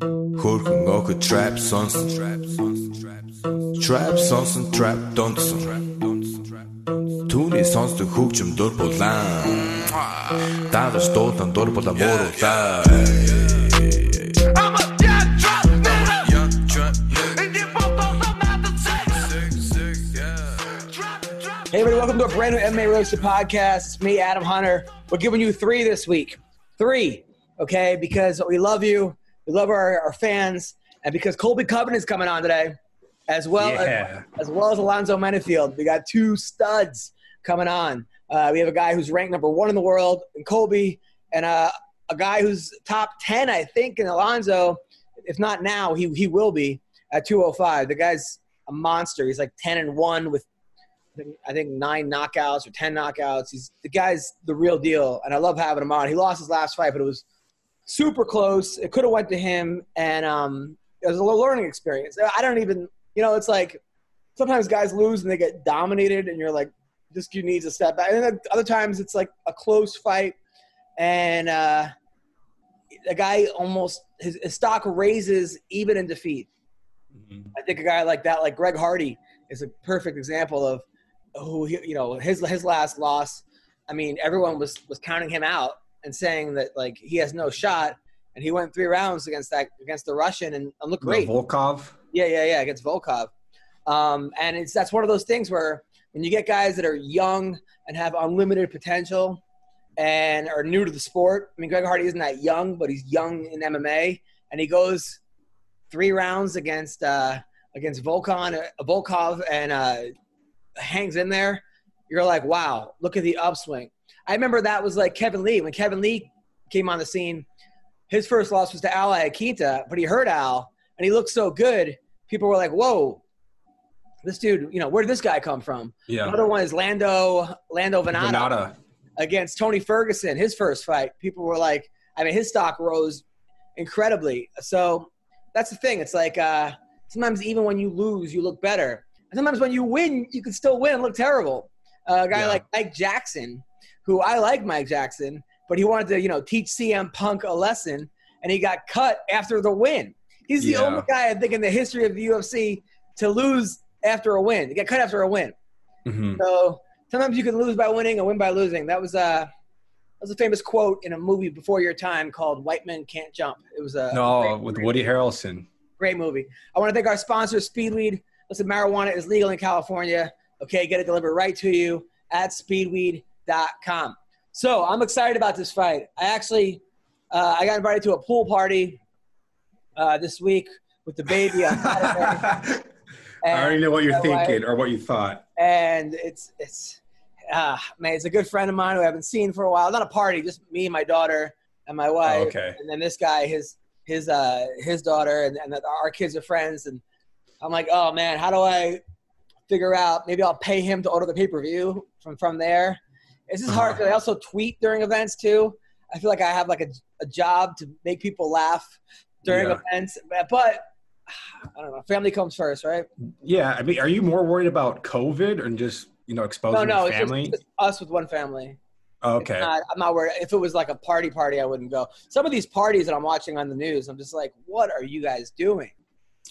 Jorgen ook een trap sons. Trap sons en trap dansen. Toen is ons de hoekje door het land. Daar is dood en door het morgen tijd. Hey, everybody, welcome to a brand new MMA Roasted podcast. It's me, Adam Hunter. We're giving you three this week. Three, okay? Because we love you we love our, our fans, and because Colby Covington is coming on today, as well Yeah. as, as well as Alonzo Menifield. We got two studs coming on. Uh, we have a guy who's ranked number one in the world in Colby, and uh, a guy who's top 10, I think, in Alonzo. If not now, he, he will be at 205. The guy's a monster. He's like 10 and 1 with I think- I think nine knockouts or ten knockouts. He's the guy's the real deal, and I love having him on. He lost his last fight, but it was super close. It could have went to him, and um, it was a learning experience. I don't even, you know, it's like sometimes guys lose and they get dominated, and you're like, this dude needs a step back. And then other times it's like a close fight, and uh, the guy almost his, his stock raises even in defeat. I think a guy like that, like Greg Hardy, is a perfect example of who he, you know his his last loss. I mean, everyone was was counting him out and saying that like he has no shot, and he went three rounds against that against the Russian and, and looked great. Volkov. Yeah, yeah, yeah, against Volkov. Um, and it's that's one of those things where when you get guys that are young and have unlimited potential and are new to the sport. I mean, Greg Hardy isn't that young, but he's young in MMA, and he goes three rounds against uh, against Volkan, uh, Volkov, and uh, hangs in there. You're like, wow, look at the upswing. I remember that was like Kevin Lee when Kevin Lee came on the scene. His first loss was to Al Iaquinta, but he hurt Al, and he looked so good. People were like, whoa. This dude, you know, where did this guy come from? Yeah. Another one is Lando Lando Vannata Vannata. against Tony Ferguson, his first fight. People were like, I mean, his stock rose incredibly. So that's the thing. It's like uh, sometimes even when you lose, you look better. And sometimes when you win, you can still win and look terrible. Uh, a guy Yeah. like Mike Jackson, who I like Mike Jackson, but he wanted to, you know, teach CM Punk a lesson, and he got cut after the win. He's the Yeah. only guy I think in the history of the UFC to lose after a win. To get cut after a win. Mhm. So sometimes you can lose by winning and win by losing. That was uh, that was a famous quote in a movie before your time called "White Men Can't Jump." It was a No, great, with Woody Harrelson. great movie. I want to thank our sponsor, Speedweed. Listen, marijuana is legal in California. Okay, get it delivered right to you at speedweed.com. So I'm excited about this fight. I actually uh, I got invited to a pool party uh, this week with the baby. I already know what you're wife- thinking or what you thought. and it's it's uh, man, it's a good friend of mine who I haven't seen for a while. Not a party, just me, my daughter, and my wife. Oh, okay. And then this guy, his his uh his daughter, and, and our kids are friends. And I'm like, oh man, how do I figure out? Maybe I'll pay him to order the pay per view from from there. It's just uh-huh. hard. 'cause I also tweet during events too. I feel like I have like a, a job to make people laugh during Yeah. events, but I don't know. Family comes first, right? Yeah, I mean, are you more worried about COVID and just you know exposing no, just, family? it's just us with one family. Okay. Not- I'm not worried. If it was like a party party, I wouldn't go. Some of these parties that I'm watching on the news, I'm just like, what are you guys doing?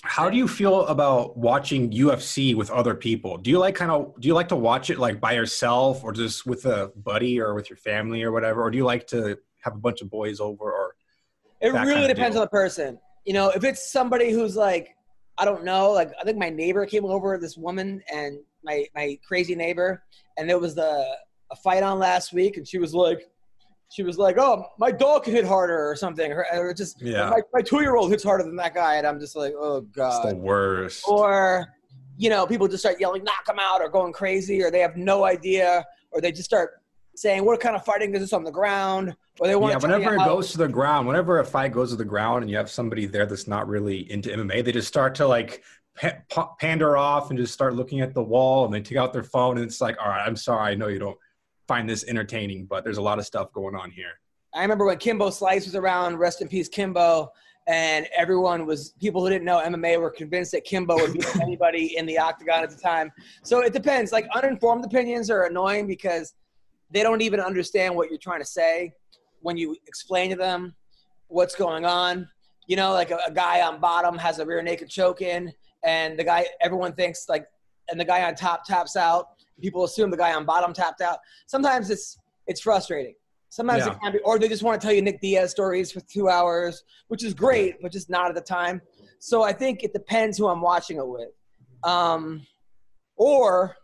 How do you feel about watching UFC with other people? Do you like kind of do you like to watch it like by yourself or just with a buddy or with your family or whatever, or do you like to have a bunch of boys over? Or It really kind of depends deal. on the person. You know, if it's somebody who's like, I don't know, like I think my neighbor came over, this woman and my my crazy neighbor, and there was the a fight on last week, and she was like, she was like, oh, my dog can hit harder or something, or, or just Yeah. my, my two year old hits harder than that guy, and I'm just like, oh it's god. the worst. or you know people just start yelling knock them out or going crazy or they have no idea or they just start saying what kind of fighting is this on the ground or they want Yeah, whenever it goes to the ground, whenever a fight goes to the ground and you have somebody there that's not really into MMA, they just start to like pa- pa- pander off and just start looking at the wall and they take out their phone and it's like, all right, I'm sorry, I know you don't find this entertaining, but there's a lot of stuff going on here. i remember when kimbo slice was around rest in peace kimbo and everyone was people who didn't know mma were convinced that kimbo would beat anybody in the octagon at the time so it depends like uninformed opinions are annoying because they don't even understand what you're trying to say when you explain to them what's going on you know, like a, a guy on bottom has a rear naked choke in, and the guy everyone thinks like, and the guy on top taps out. People assume the guy on bottom tapped out. Sometimes it's it's frustrating. Sometimes Yeah. it can be, or they just want to tell you Nick Diaz stories for two hours, which is great, but just not at the time. So I think it depends who I'm watching it with. Um, or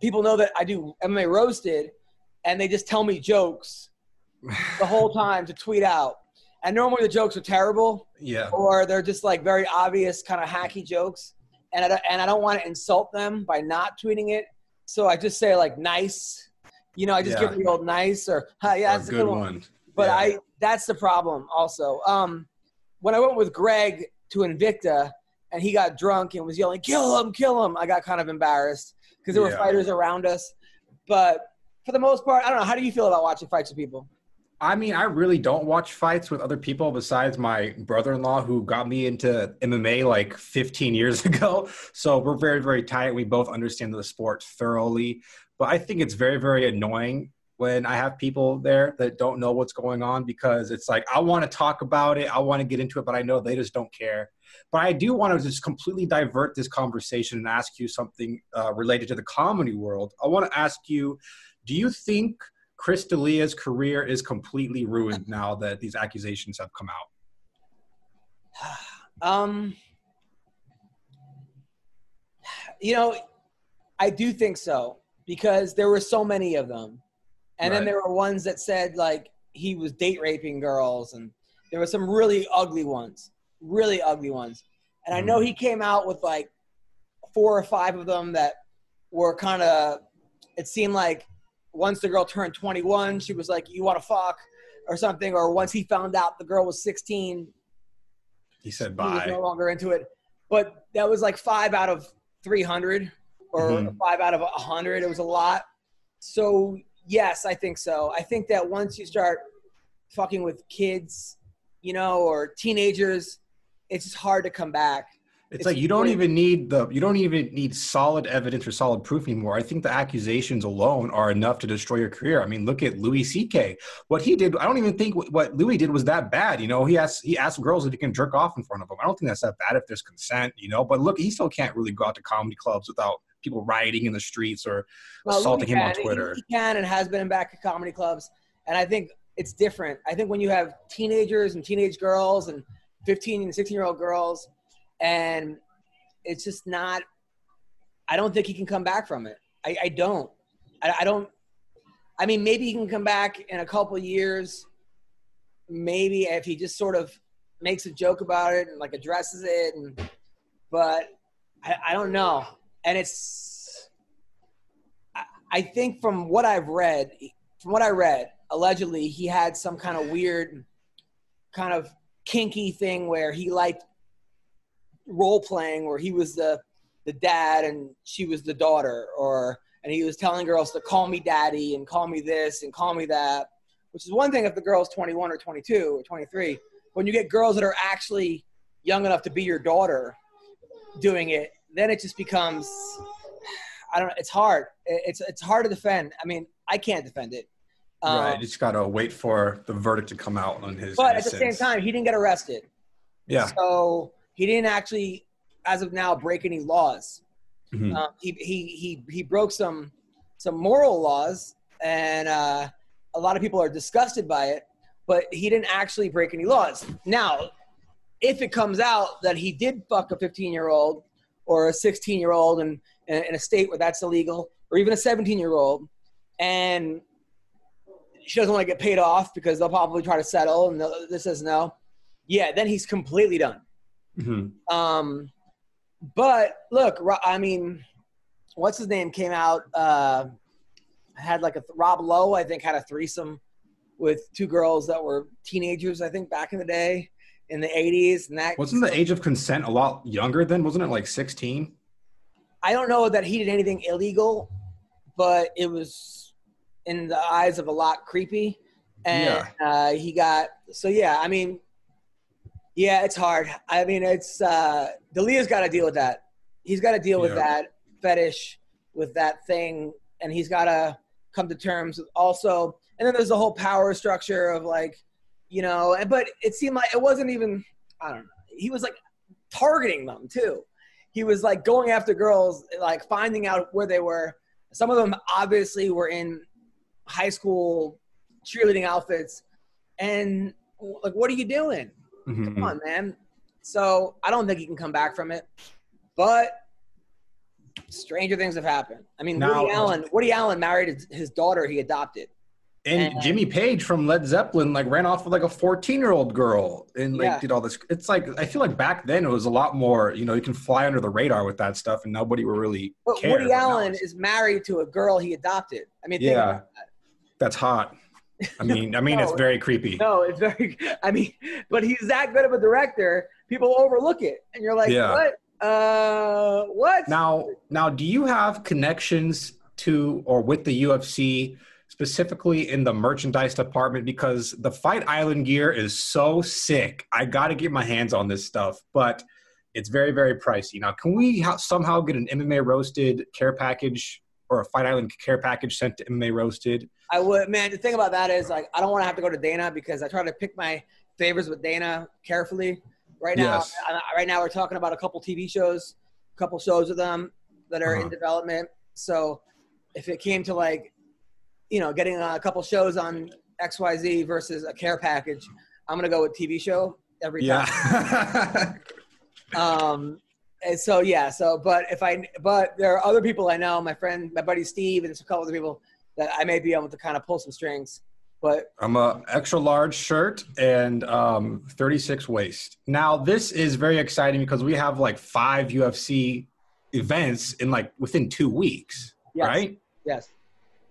people know that I do MMA roasted, and they just tell me jokes the whole time to tweet out. And normally the jokes are terrible, Yeah. or they're just like very obvious, kind of hacky jokes. And I, and I don't want to insult them by not tweeting it. So I just say like nice, you know, I just Yeah. give the old nice or hi, yeah, that's a good one. but Yeah. I that's the problem also. Um, when I went with Greg to Invicta and he got drunk and was yelling, "Kill him, kill him," I got kind of embarrassed because there were fighters around us. But for the most part, I don't know. How do you feel about watching fights with people? I mean, I really don't watch fights with other people besides my brother-in-law who got me into MMA like 15 years ago. So we're very, very tight. We both understand the sport thoroughly. But I think it's very, very annoying when I have people there that don't know what's going on because it's like I want to talk about it, I want to get into it, but I know they just don't care. But I do want to just completely divert this conversation and ask you something uh, related to the comedy world. I want to ask you, do you think Chris D'Elia's career is completely ruined now that these accusations have come out? Um, you know, I do think so because there were so many of them, and then there were ones that said like he was date raping girls, and there were some really ugly ones, really ugly ones. And I know he came out with like four or five of them that were kind of. It seemed like once the girl turned 21, she was like, "You want to fuck." Or something, or once he found out the girl was 16, He said bye. he was no longer into it. But that was like five out of 300 or Mhm. five out of 100. It was a lot. So, yes, I think so. I think that once you start fucking with kids, you know, or teenagers, it's hard to come back. It's, It's like you don't even need the you don't even need solid evidence or solid proof anymore. I think the accusations alone are enough to destroy your career. I mean, look at Louis C.K. What he did, I don't even think what- Louis did was that bad. You know, he asked he asked girls if he can jerk off in front of them. I don't think that's that bad if there's consent. You know, but look, he still can't really go out to comedy clubs without people rioting in the streets or Well, assaulting him on can. He- Twitter. He, can and has been back at comedy clubs. And I think it's different. I think when you have teenagers and teenage girls and 15 and 16 year old girls, and it's just not, I don't think he can come back from it. I, I don't. I, I don't. I mean, maybe he can come back in a couple years. Maybe if he just sort of makes a joke about it and like addresses it, and but I, I don't know. And it's I think from what I've read, from what I read, allegedly he had some kind of weird, kind of kinky thing where he liked role playing, where he was the the dad and she was the daughter, or and he was telling girls to call me daddy and call me this and call me that, which is one thing if the girl's 21 or 22 or 23. When you get girls that are actually young enough to be your daughter doing it, then it just becomes I don't know. It's hard. It's it's hard to defend. I mean, I can't defend it. Um, right, you just gotta wait for the verdict to come out on his. but at the same time, he didn't get arrested. yeah, So he didn't actually, as of now, break any laws. Mhm. Um, he, he he he broke some some moral laws, and uh, a lot of people are disgusted by it. But he didn't actually break any laws. Now, if it comes out that he did fuck a 15 year old or a 16 year old in, in a state where that's illegal, or even a 17 year old, and she doesn't want to get paid off because they'll probably try to settle, and this says no. Yeah, then he's completely done. Mhm. Um, but look, I mean, what's his name came out? Uh, had like a Rob Lowe, I think, had a threesome with two girls that were teenagers. I think back in the day, in the '80s, and that wasn't the age of consent a lot younger then? Wasn't it like sixteen? I don't know that he did anything illegal, but it was in the eyes of a lot creepy. And uh, he got so yeah. I mean, yeah, it's hard. I mean, it's uh, D'Elia's got to deal with that. He's got to deal with Yeah. that fetish, with that thing, and he's got to come to terms with also. And then there's the whole power structure of like, you know. But it seemed like it wasn't even. I don't know. He was like targeting them too. He was like going after girls, like finding out where they were. Some of them obviously were in high school cheerleading outfits, and like, what are you doing? Mhm. Come on, man. So I don't think he can come back from it. But stranger things have happened. I mean, Now- Woody Allen. Woody Allen married his, his daughter. He adopted. And And- Jimmy Page from Led Zeppelin like ran off with like a 14 year old girl and like Yeah. did all this. It's like I feel like back then it was a lot more. You know, you can fly under the radar with that stuff, and nobody would really. But care. Woody Allen is married to a girl he adopted. I mean, think Yeah. about that. That's hot. I mean, I mean, it's very creepy. No, it's very. I mean, but he's that good of a director. People overlook it, and you're like, Yeah. what? Uh, what? Now, now, do you have connections to or with the UFC specifically in the merchandise department? Because the Fight Island gear is so sick. I got to get my hands on this stuff, but it's very, very pricey. Now, can we ha- somehow get an MMA roasted care package or a Fight Island care package sent to MMA roasted? I would, man. The thing about that is, like, I don't want to have to go to Dana because I try to pick my favors with Dana carefully. Right now, Yes. I- right now we're talking about a couple TV shows, a couple shows of them that are in Uh-huh. development. So, if it came to like, you know, getting a couple shows on X Y Z versus a care package, I'm gonna go with TV show every time. Yeah. Um, and so yeah, so but if I but there are other people I know, my friend, my buddy Steve, and there's a couple other people that I may be able to kind of pull some strings. But I'm a extra large shirt and um, 36 waist. Now this is very exciting because we have like five UFC events in like within two weeks, yes, right? yes,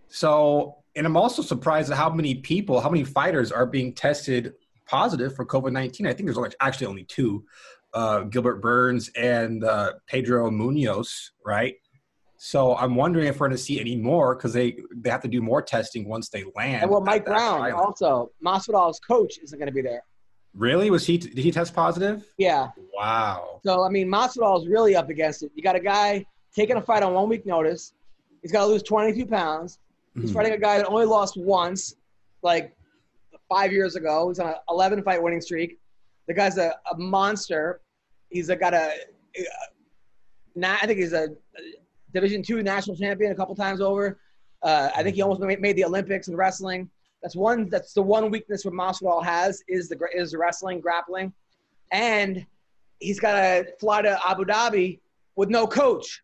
So, and I'm also surprised at how many people, how many fighters are being tested positive for COVID-19. I think there's actually only two, uh, Gilbert Burns and uh, Pedro Munhoz, right? So I'm wondering if we're going to see any more because they they have to do more testing once they land. and well, Mike Brown island. also, Masvidal's coach isn't going to be there. Really? Was he? Did he test positive? Yeah, Wow. so I mean, Masvidal is really up against it. You got a guy taking a fight on one week notice. He's got to lose 22 pounds. He's Mhm. fighting a guy that only lost once, like five years ago. He's on an 11 fight winning streak. The guy's a, a monster. He's a, got a, a, I think he's a, Division two national champion a couple times over. Uh, I think he almost made, made the Olympics in wrestling. That's one. That's the one weakness what Masvidal has is the is wrestling grappling, and he's got to fly to Abu Dhabi with no coach.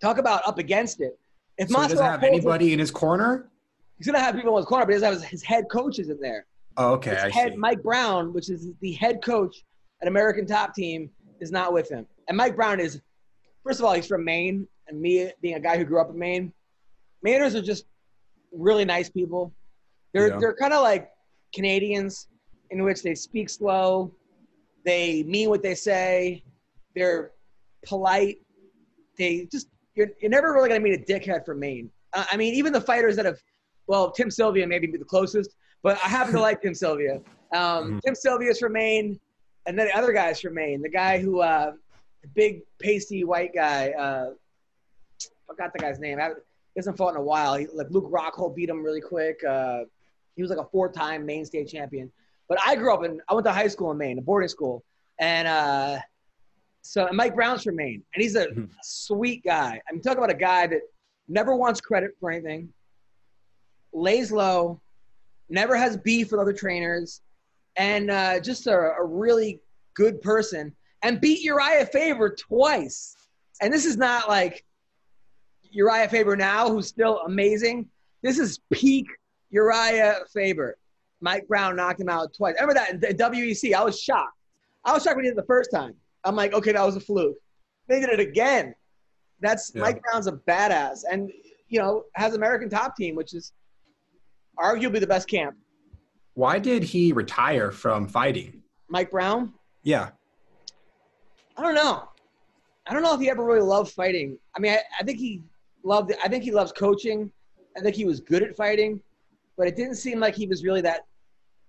Talk about up against it. If So he doesn't have anybody in his corner. he's gonna have people in his corner, but he doesn't have his, his head coaches in there. Oh, okay, His I head, see. Mike Brown, which is the head coach at American Top Team, is not with him. And Mike Brown is, first of all, he's from Maine, and me being a guy who grew up in Maine, Mainers are just really nice people. They're Yeah. they're kind of like Canadians, in which they speak slow, they mean what they say, they're polite. They just you're, you're never really gonna meet a dickhead from Maine. Uh, I mean, even the fighters that have, well, Tim Sylvia maybe be the closest, but I happen to like Tim Sylvia. Um. Tim Sylvia's from Maine, and then the other guy's from Maine. The guy who, uh, the big pasty white guy, uh, forgot the guy's name. I, he hasn't fought in a while. He, like Luke Rockhold beat him really quick. Uh, he was like a four-time Maine state champion. But I grew up in, I went to high school in Maine, a boarding school, and uh, so and Mike Brown's from Maine, and he's a Mhm. sweet guy. I'm talking about a guy that never wants credit for anything, lays low, never has beef with other trainers, and uh, just a, a really good person. And beat Uriah Faber twice. And this is not like Uriah Faber now, who's still amazing. This is peak Uriah Faber. Mike Brown knocked him out twice. Remember that in the WEC? I was shocked. I was shocked when he did it the first time. I'm like, okay, that was a fluke. They did it again. That's Yeah. Mike Brown's a badass, and you know has American Top Team, which is arguably the best camp. Why did he retire from fighting? Mike Brown, Yeah. I don't know. I don't know if he ever really loved fighting. I mean, I, I think he loved. I think he loves coaching. I think he was good at fighting, but it didn't seem like he was really that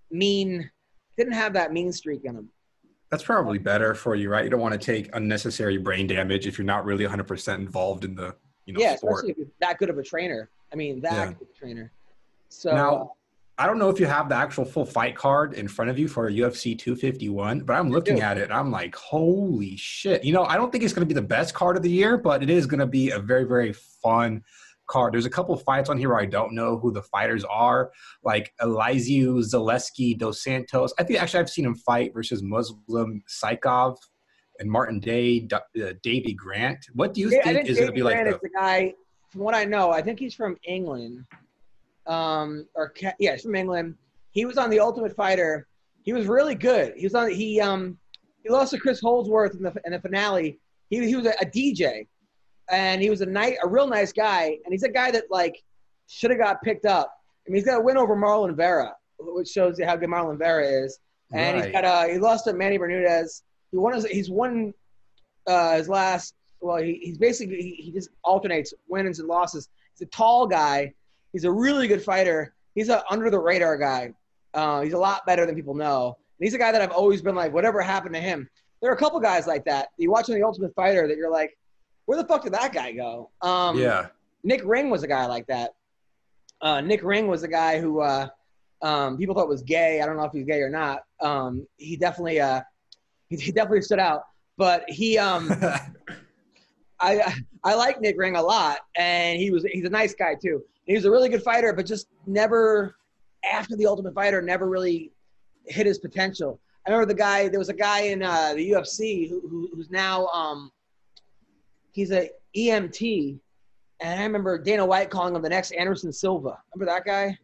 mean. Didn't have that mean streak in him. That's probably better for you, right? You don't want to take unnecessary brain damage if you're not really 100% involved in the you know yeah, sport. especially if you're that good of a trainer. I mean, that Yeah. good of a trainer. So Now- I don't know if you have the actual full fight card in front of you for UFC 251, but I'm looking at it. and I'm like, holy shit. You know, I don't think it's going to be the best card of the year, but it is going to be a very, very fun card. There's a couple of fights on here where I don't know who the fighters are, like Elizeu Zaleski dos Santos. I think actually I've seen him fight versus Muslim Salikhov and Martin Day, D- uh, Davey Grant. What do you Yeah, think think is going to be like Grant the is the guy. From what I know, I think he's from England. Um, or yeah, he's from England. He was on the Ultimate Fighter. He was really good. He was on. He um, he lost to Chris Holdsworth in the in the finale. He he was a, a DJ, and he was a night a real nice guy. And he's a guy that like should have got picked up. I mean, he's got a win over Marlon Vera, which shows you how good Marlon Vera is. And he's Right. got a he lost to Manny Bermudez. He won his he's won uh, his last. Well, he, he's basically he, he just alternates wins and losses. He's a tall guy. He's a really good fighter. He's a under the radar guy. Uh, he's a lot better than people know. And he's a guy that I've always been like, whatever happened to him? There are a couple guys like that. You watch on the Ultimate Fighter that you're like, where the fuck did that guy go? Um, yeah. Nick Ring was a guy like that. Uh, Nick Ring was a guy who uh, um, people thought was gay. I don't know if he's gay or not. Um, he definitely uh, he, he definitely stood out. But he um, I I like Nick Ring a lot, and he was he's a nice guy too. He was a really good fighter, but just never after the Ultimate Fighter never really hit his potential. I remember the guy. There was a guy in uh, the UFC who, who, who's now um, he's a EMT, and I remember Dana White calling him the next Anderson Silva. Remember that guy?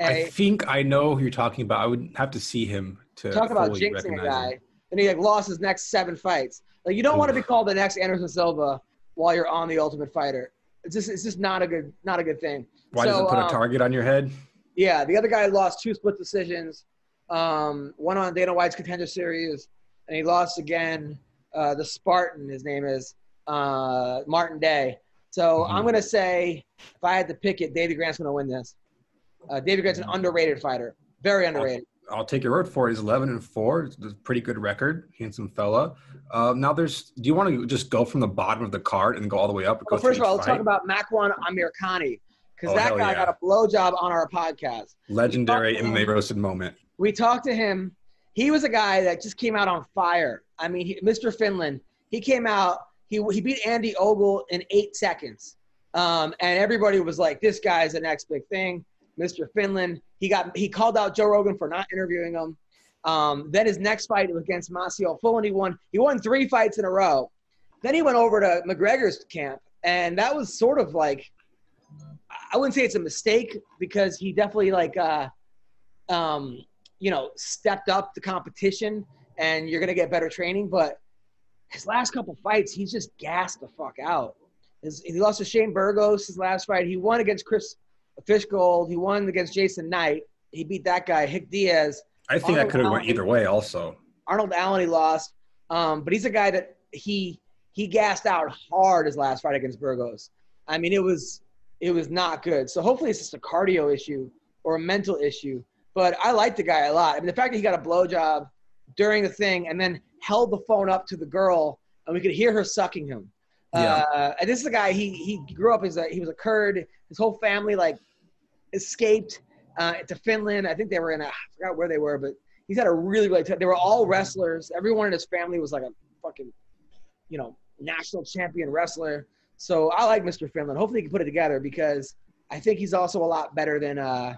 And I think I know who you're talking about. I would have to see him to talk about jinxing a guy. him. And he like lost his next seven fights. Like you don't want to be called the next Anderson Silva while you're on the Ultimate Fighter. It's just it's just not a good not a good thing. Why does it put um, a target on your head? Yeah, the other guy lost two split decisions. Um, one on Dana White's contender series, and he lost again. Uh, the Spartan, his name is uh, Martin Day. So Mhm. I'm gonna say, if I had to pick it, David Grant's gonna win this. Uh, Davey Grant's an underrated fighter, very underrated. I'll take your word for it. He's 11 and four. It's a pretty good record. Handsome fella. Um, now, there's. Do you want to just go from the bottom of the card and go all the way up? Well, first of all, let's talk about Makwan Amirkhani because Oh, that guy yeah. got a blowjob on our podcast. legendary MMA roasted moment. We talked to him. He was a guy that just came out on fire. I mean, he, Mr. Finland. He came out. He he beat Andy Ogle in eight seconds, um, and everybody was like, "This guy's the next big thing." Mr. Finland. He got he called out Joe Rogan for not interviewing him. Um, then his next fight against Masio Fullen, and he won. He won three fights in a row. Then he went over to McGregor's camp, and that was sort of like I wouldn't say it's a mistake because he definitely like uh, um, you know stepped up the competition, and you're gonna get better training. But his last couple fights, he's just gassed the fuck out. His, he lost to Shane Burgos his last fight. He won against Chris Fishgold. He won against Jason Knight. He beat that guy, Hick Diaz. I think that could have went either way. Also, Arnold Allen he lost, um, but he's a guy that he he gassed out hard his last fight against Burgos. I mean, it was it was not good. So hopefully it's just a cardio issue or a mental issue. But I like the guy a lot. I mean, the fact that he got a blowjob during the thing and then held the phone up to the girl and we could hear her sucking him. Yeah. Uh, and this is a guy he he grew up as a he was a Kurd. His whole family like escaped uh, to Finland. I think they were in a I forgot where they were, but he's had a really really. T- they were all wrestlers. Everyone in his family was like a fucking, you know, national champion wrestler. So I like Mr. Finland. Hopefully he can put it together because I think he's also a lot better than uh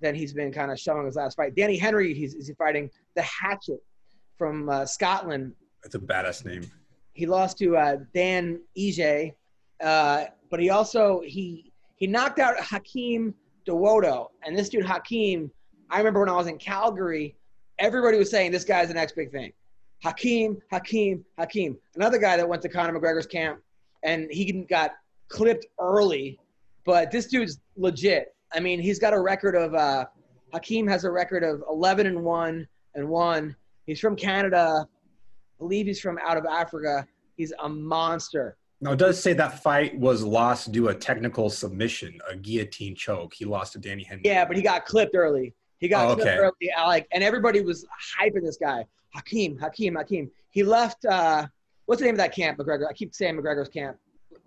than he's been kind of showing his last fight. Danny Henry, he's, he's fighting the Hatchet from uh, Scotland. it's a badass name. He lost to uh, Dan Ige, uh, but he also he he knocked out Hakeem Dawodu, and this dude Hakeem. I remember when I was in Calgary, everybody was saying this guy's the next big thing. Hakeem, Hakeem, Hakeem. Another guy that went to Conor McGregor's camp, and he got clipped early, but this dude's legit. I mean, he's got a record of uh, Hakeem has a record of 11 and one and one. He's from Canada. I believe he's from out of Africa. He's a monster. Now, it does say that fight was lost due to a technical submission, a guillotine choke. He lost to Danny Henry. Yeah, but he got clipped early. He got Oh, clipped okay. early. I Like, and everybody was hyping this guy, Hakeem, Hakeem, Hakeem. He left. Uh, what's the name of that camp, McGregor? I keep saying McGregor's camp.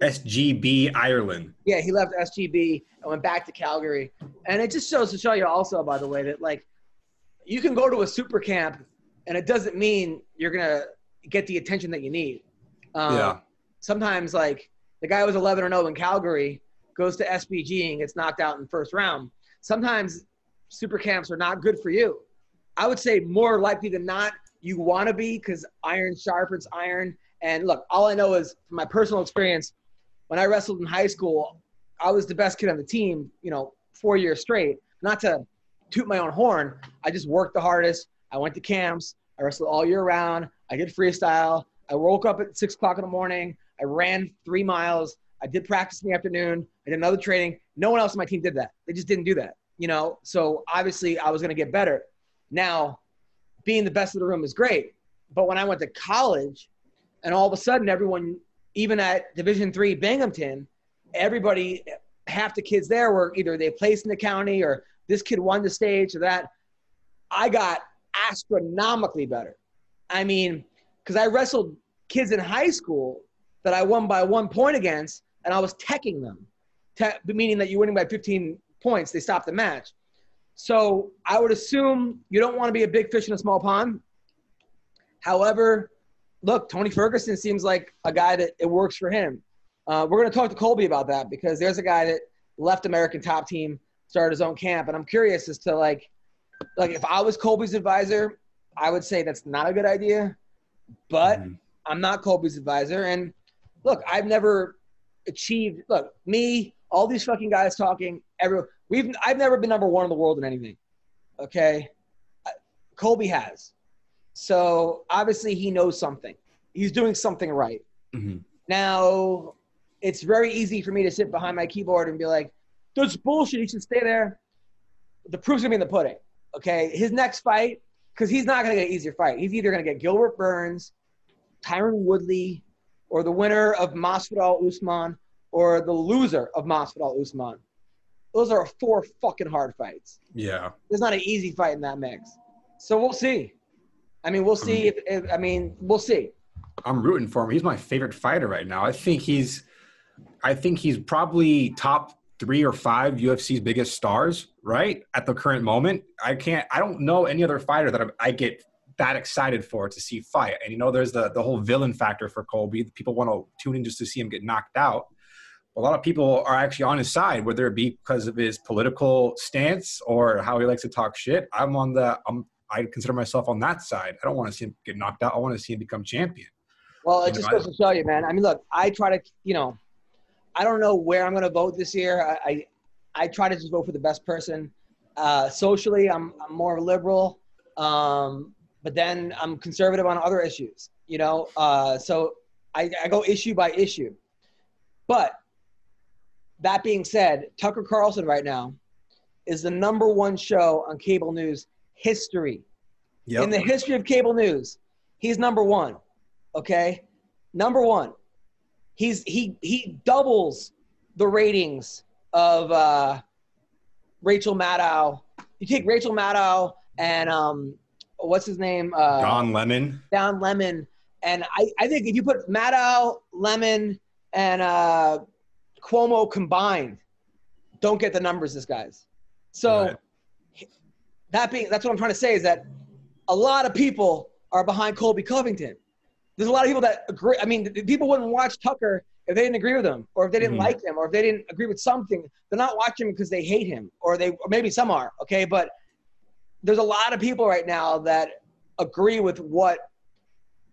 SGB Ireland. Yeah, he left SGB and went back to Calgary. And it just shows to show you also, by the way, that like you can go to a super camp and it doesn't mean you're gonna get the attention that you need. Um, Yeah. Sometimes like the guy who was 11 or 0 in Calgary goes to SBG and gets knocked out in the first round. Sometimes super camps are not good for you. I would say more likely than not, you want to be because iron sharpens iron. And look, all I know is from my personal experience, when I wrestled in high school, I was the best kid on the team, you know, four years straight. Not to toot my own horn, I just worked the hardest. I went to camps. I wrestled all year round. I did freestyle. I woke up at six o'clock in the morning. I ran three miles. I did practice in the afternoon. I did another training. No one else on my team did that. They just didn't do that, you know. So obviously, I was going to get better. Now, being the best of the room is great, but when I went to college, and all of a sudden, everyone, even at Division three Binghamton, everybody, half the kids there were either they placed in the county or this kid won the stage or that. I got astronomically better. I mean, because I wrestled kids in high school that I won by one point against, and I was teching them, te- meaning that you're winning by 15 points. They stopped the match. So I would assume you don't want to be a big fish in a small pond. However, look, Tony Ferguson seems like a guy that it works for him. Uh, we're going to talk to Colby about that because there's a guy that left American Top Team, started his own camp, and I'm curious as to like, like if I was Colby's advisor, I would say that's not a good idea. But Mhm. I'm not Colby's advisor, and look, I've never achieved. Look, me, all these fucking guys talking. Everyone, we've. I've never been number one in the world in anything. Okay, Colby has. So obviously he knows something. He's doing something right. Mhm. Now, it's very easy for me to sit behind my keyboard and be like, "That's bullshit. He should stay there." The proof's gonna be in the pudding. Okay, his next fight, because he's not gonna get an easier fight. He's either gonna get Gilbert Burns, Tyron Woodley, or the winner of Masvidal Usman, or the loser of Masvidal Usman. Those are four fucking hard fights. Yeah. There's not an easy fight in that mix. So we'll see. I mean, we'll see. If, if I mean, we'll see. I'm rooting for him. He's my favorite fighter right now. I think he's, I think he's probably top three or five UFC's biggest stars, right? At the current moment, I can't. I don't know any other fighter that I, I get that excited for to see fight. And you know, there's the the whole villain factor for Colby. People want to tune in just to see him get knocked out. A lot of people are actually on his side, whether it be because of his political stance or how he likes to talk shit. I'm on the. I'm. I consider myself on that side. I don't want to see him get knocked out. I want to see him become champion. Well, it You just know, goes to show you, man. I mean, look, I try to, you know, I don't know where I'm going to vote this year. I, I, I try to just vote for the best person. Uh, socially, I'm, I'm more liberal, um, but then I'm conservative on other issues. You know, uh, so I, I go issue by issue. But that being said, Tucker Carlson right now is the number one show on cable news history in the history of cable news, he's number one. Okay, number one. He's he he doubles the ratings of uh, Rachel Maddow. You take Rachel Maddow and um, what's his name? Uh, Don Lemon. Don Lemon, and I, I think if you put Maddow, Lemon, and uh, Cuomo combined, don't get the numbers this guys. So Right. that being that's what I'm trying to say is that a lot of people are behind Colby Covington. There's a lot of people that agree. I mean, people wouldn't watch Tucker if they didn't agree with him, or if they didn't Mhm. like him, or if they didn't agree with something. They're not watching him because they hate him, or they, or maybe some are. Okay, but there's a lot of people right now that agree with what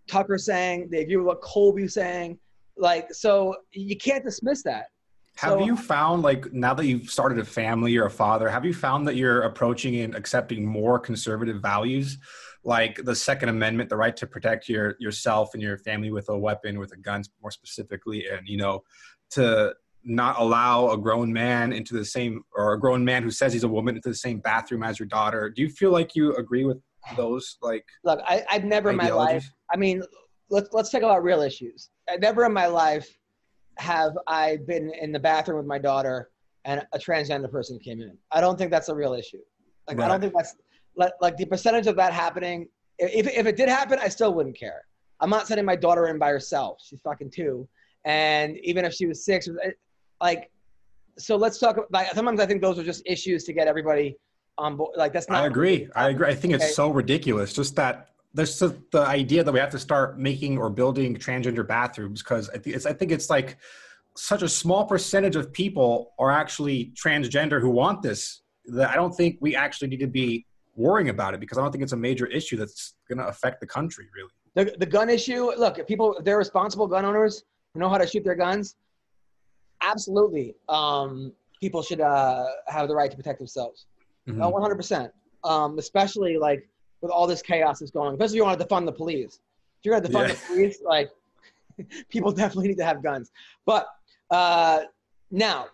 Tucker's saying. They agree with what Colby's saying. Like, so you can't dismiss that. Have So- you found, like, now that you've started a family, you're a father, have you found that you're approaching and accepting more conservative values, like the Second Amendment, the right to protect your yourself and your family with a weapon, with a gun, more specifically, and you know, to not allow a grown man into the same, or a grown man who says he's a woman into the same bathroom as your daughter? Do you feel like you agree with those, like, Look, I, I've never in my life? I mean, let's let's talk about real issues. I never in my life have I been in the bathroom with my daughter and a transgender person came in. I don't think that's a real issue. Like I don't think that's like, like the percentage of that happening. If if it did happen, I still wouldn't care. I'm not sending my daughter in by herself. She's fucking two, and even if she was six, like, so let's talk. Like, sometimes I think those are just issues to get everybody on board. Like, that's not. I agree. I agree. I think Okay. it's so ridiculous. Just that there's so- the idea that we have to start making or building transgender bathrooms because I think it's I think it's like such a small percentage of people are actually transgender who want this that I don't think we actually need to be worrying about it because I don't think it's a major issue that's going to affect the country really. the, the gun issue look if people they're responsible gun owners who know how to shoot their guns absolutely. Um, people should uh, have the right to protect themselves. Mhm. Uh, 100% um, especially like with all this chaos that's going especially if you want to defund the police. If you're going to defund Yeah. the police like people definitely need to have guns. But uh, now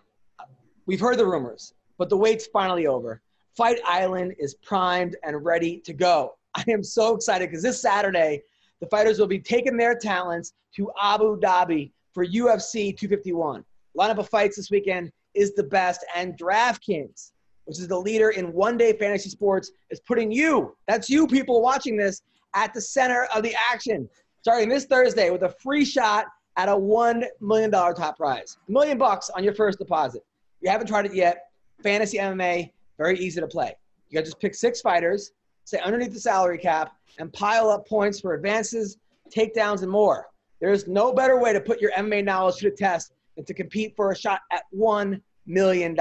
we've heard the rumors but the wait's finally over. Fight island is primed and ready to go. I am so excited because this saturday the fighters will be taking their talents to Abu Dhabi for UFC 251. Lineup of fights this weekend is the best, and DraftKings, which is the leader in one-day fantasy sports, is putting you, that's you people watching this, at the center of the action. Starting this Thursday with a free shot at a $1 million top prize. A million bucks on your first deposit. If you haven't tried it yet, fantasy MMA, very easy to play. You got to just pick six fighters, stay underneath the salary cap, and pile up points for advances, takedowns, and more. There is no better way to put your MMA knowledge to the test to compete for a shot at $1 million.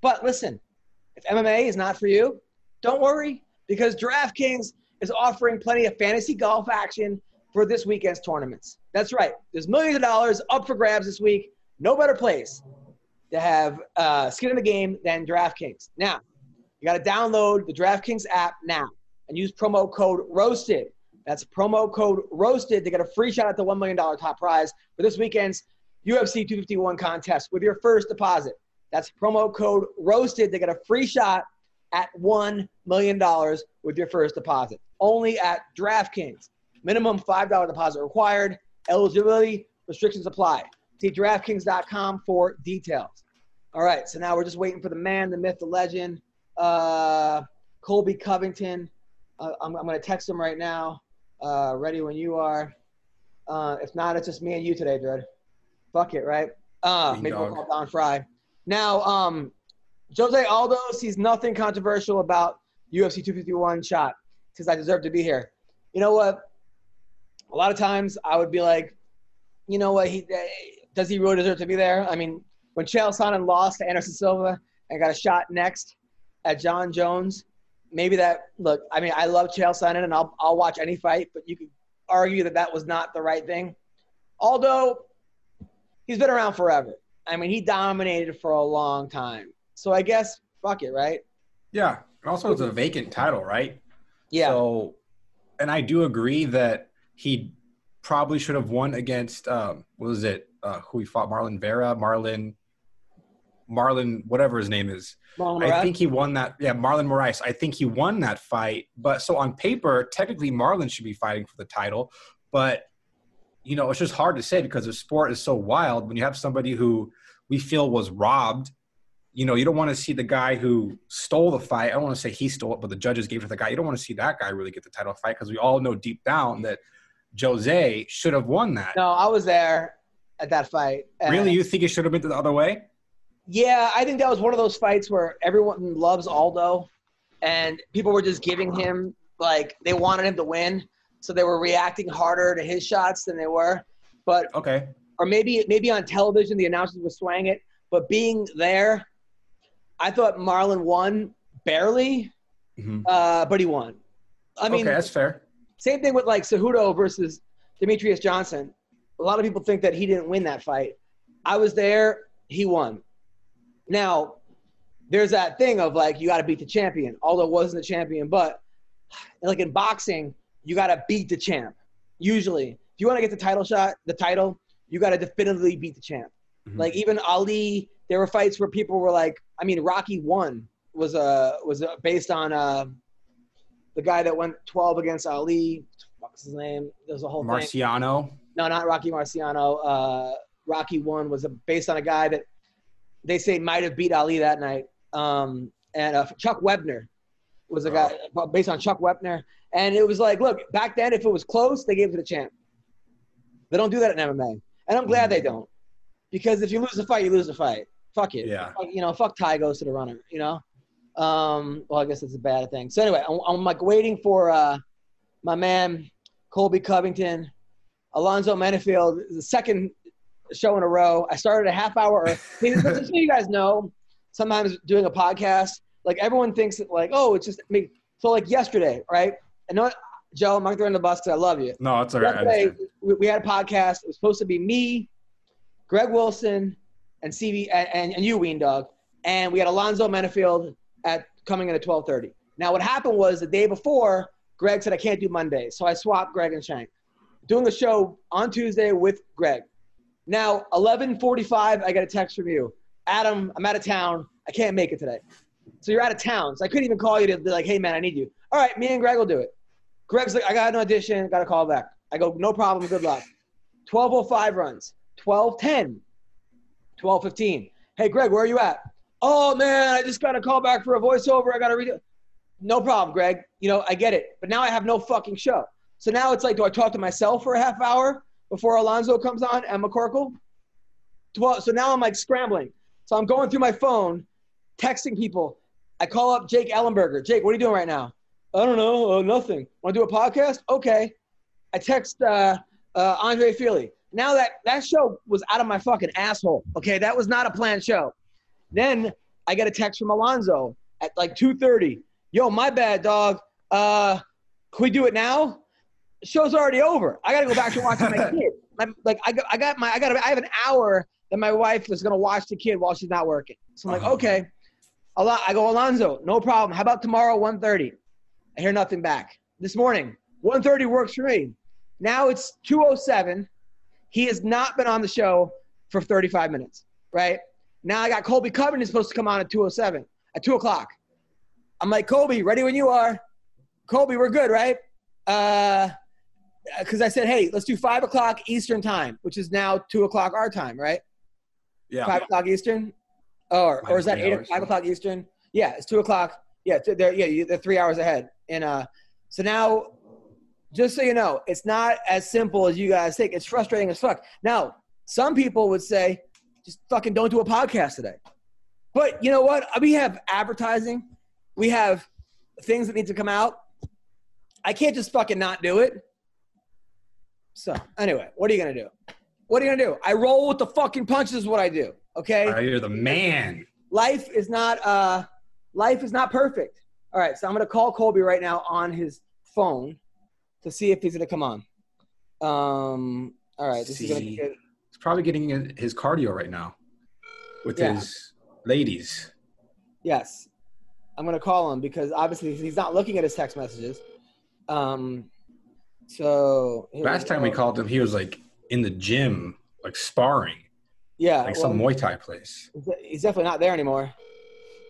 But listen, if MMA is not for you, don't worry because DraftKings is offering plenty of fantasy golf action for this weekend's tournaments. That's right. There's millions of dollars up for grabs this week. No better place to have uh, skin in the game than DraftKings. Now, you got to download the DraftKings app now and use promo code ROASTED. That's promo code ROASTED to get a free shot at the $1 million top prize for this weekend's UFC 251 contest with your first deposit. That's promo code ROASTED to get a free shot at $1 million with your first deposit. Only at DraftKings. Minimum $5 deposit required. Eligibility restrictions apply. See DraftKings.com for details. All right, so now we're just waiting for the man, the myth, the legend, uh, Colby Covington. Uh, I'm, I'm going to text him right now. Uh, ready when you are. Uh, if not, it's just me and you today, Dread. Fuck it, right? Uh, maybe we'll call Don Frye. Now, um, Jose Aldo sees nothing controversial about UFC 251 shot. Says I deserve to be here. You know what? A lot of times I would be like, you know what? He does he really deserve to be there? I mean, when Chael Sonnen lost to Anderson Silva and got a shot next at John Jones, maybe that look. I mean, I love Chael Sonnen and I'll I'll watch any fight, but you could argue that that was not the right thing. Although he's been around forever. I mean, he dominated for a long time. So I guess fuck it, right? Yeah. Also it's a vacant title, right? Yeah. So, and I do agree that he probably should have won against um, what was it? Uh, who he fought? Marlon Vera, Marlon, Marlon, whatever his name is. Marlon I Moraes? think he won that. Yeah, Marlon Moraes. I think he won that fight. But so on paper, technically Marlon should be fighting for the title. But you know, it's just hard to say because the sport is so wild. When you have somebody who we feel was robbed, you know, you don't want to see the guy who stole the fight. I don't want to say he stole it, but the judges gave it to the guy. You don't want to see that guy really get the title fight because we all know deep down that Jose should have won that. no, I was there at that fight. Really, you think it should have been the other way? Yeah, I think that was one of those fights where everyone loves Aldo, and people were just giving him like they wanted him to win, so they were reacting harder to his shots than they were. But Okay. or maybe maybe on television the announcers were swaying it, but being there, I thought Marlon won barely, Mhm. uh, but he won. I mean, okay, that's fair. same thing with like Cejudo versus Demetrious Johnson. A lot of people think that he didn't win that fight. I was there. He won. Now, there's that thing of like you got to beat the champion. Aldo wasn't the champion, but like in boxing, you got to beat the champ. Usually, if you want to get the title shot, the title, you got to definitively beat the champ. Mhm. Like even Ali, there were fights where people were like, I mean, Rocky one was uh, was uh, based on uh, the guy that went 12 against Ali. What's his name? There's a whole thing. Marciano. No, not Rocky Marciano. Uh, Rocky one was a, based on a guy that they say might have beat Ali that night. Um, and uh, Chuck Wepner was a guy based on Chuck Wepner. And it was like, look, back then, if it was close, they gave it to the champ. They don't do that in MMA. and I'm glad they don't, because if you lose the fight, you lose the fight. Fuck it. Yeah. Fuck- You know, fuck Ty goes to the runner. You know. Um. Well, I guess it's a bad thing. So anyway, I'm, I'm like waiting for uh, my man Colby Covington, Alonzo Menifield, the second show in a row. I started a half hour. early. Just so you guys know, sometimes doing a podcast, like everyone thinks that like, oh, it's just me. So like yesterday, right? I know, Joe, I'm not throwing the bus because I love you. No, it's all right. Yesterday, understand. we, we had a podcast. It was supposed to be me, Greg Wilson, and CV and, and, and you, Ween Dog, and we had Alonzo Menifield at coming in at 12:30. Now, what happened was the day before, Greg said I can't do Monday, so I swapped Greg and Shank. Doing a show on Tuesday with Greg. Now, 11:45, I got a text from you, Adam. I'm out of town. I can't make it today. So you're out of town. So I couldn't even call you to be like, hey man, I need you. All right, me and Greg will do it. Greg's like, I got an audition, got a call back. I go, no problem, good luck. 12.05 runs, 12.10, 12.15. Hey, Greg, where are you at? Oh, man, I just got a call back for a voiceover. I got to read it. No problem, Greg. You know, I get it. But now I have no fucking show. So now it's like, do I talk to myself for a half hour before Alonzo comes on, Emma Corkle? 12, so now I'm like scrambling. So I'm going through my phone, texting people. I call up Jake Ellenberger. Jake, what are you doing right now? I don't know. Uh, nothing. Want to do a podcast? Okay. I text uh, uh, Andre Fili. Now that that show was out of my fucking asshole. Okay, that was not a planned show. Then I get a text from Alonzo at like 2:30. Yo, my bad, dog. Uh, can we do it now? The show's already over. I gotta go back to watching my kid. I'm, like I got, I got my, I got, I have an hour that my wife is gonna watch the kid while she's not working. So I'm like, Uh-huh. okay. I go, Alonzo, no problem. How about tomorrow, 1.30? I hear nothing back. This morning, 1.30 works for me. Now it's 2.07. He has not been on the show for 35 minutes, right? Now I got Colby Covington is supposed to come on at 2.07, at 2 o'clock. I'm like, Colby, ready when you are. Colby, we're good, right? Uh, Because I said, hey, let's do 5 o'clock Eastern time, which is now 2 o'clock our time, right? Yeah. Five o'clock Eastern, or or is that eight? hours. Five o'clock Eastern? Yeah, it's two o'clock. Yeah, they're yeah they're three hours ahead. And uh, so now, just so you know, it's not as simple as you guys think. It's frustrating as fuck. Now, some people would say, just fucking don't do a podcast today. But you know what? We have advertising. We have things that need to come out. I can't just fucking not do it. So anyway, what are you gonna do? What are you gonna do? I roll with the fucking punches. Is what I do. Okay. Right, you're the man. Life is not. Uh, life is not perfect. All right. So I'm gonna call Colby right now on his phone to see if he's gonna come on. Um. All right. This is gonna be good. He's probably getting in his cardio right now with Yeah. his ladies. Yes. I'm gonna call him because obviously he's not looking at his text messages. Um. So Last time we called him, he was like in the gym, like sparring, yeah, like well, some Muay Thai place. He's definitely not there anymore.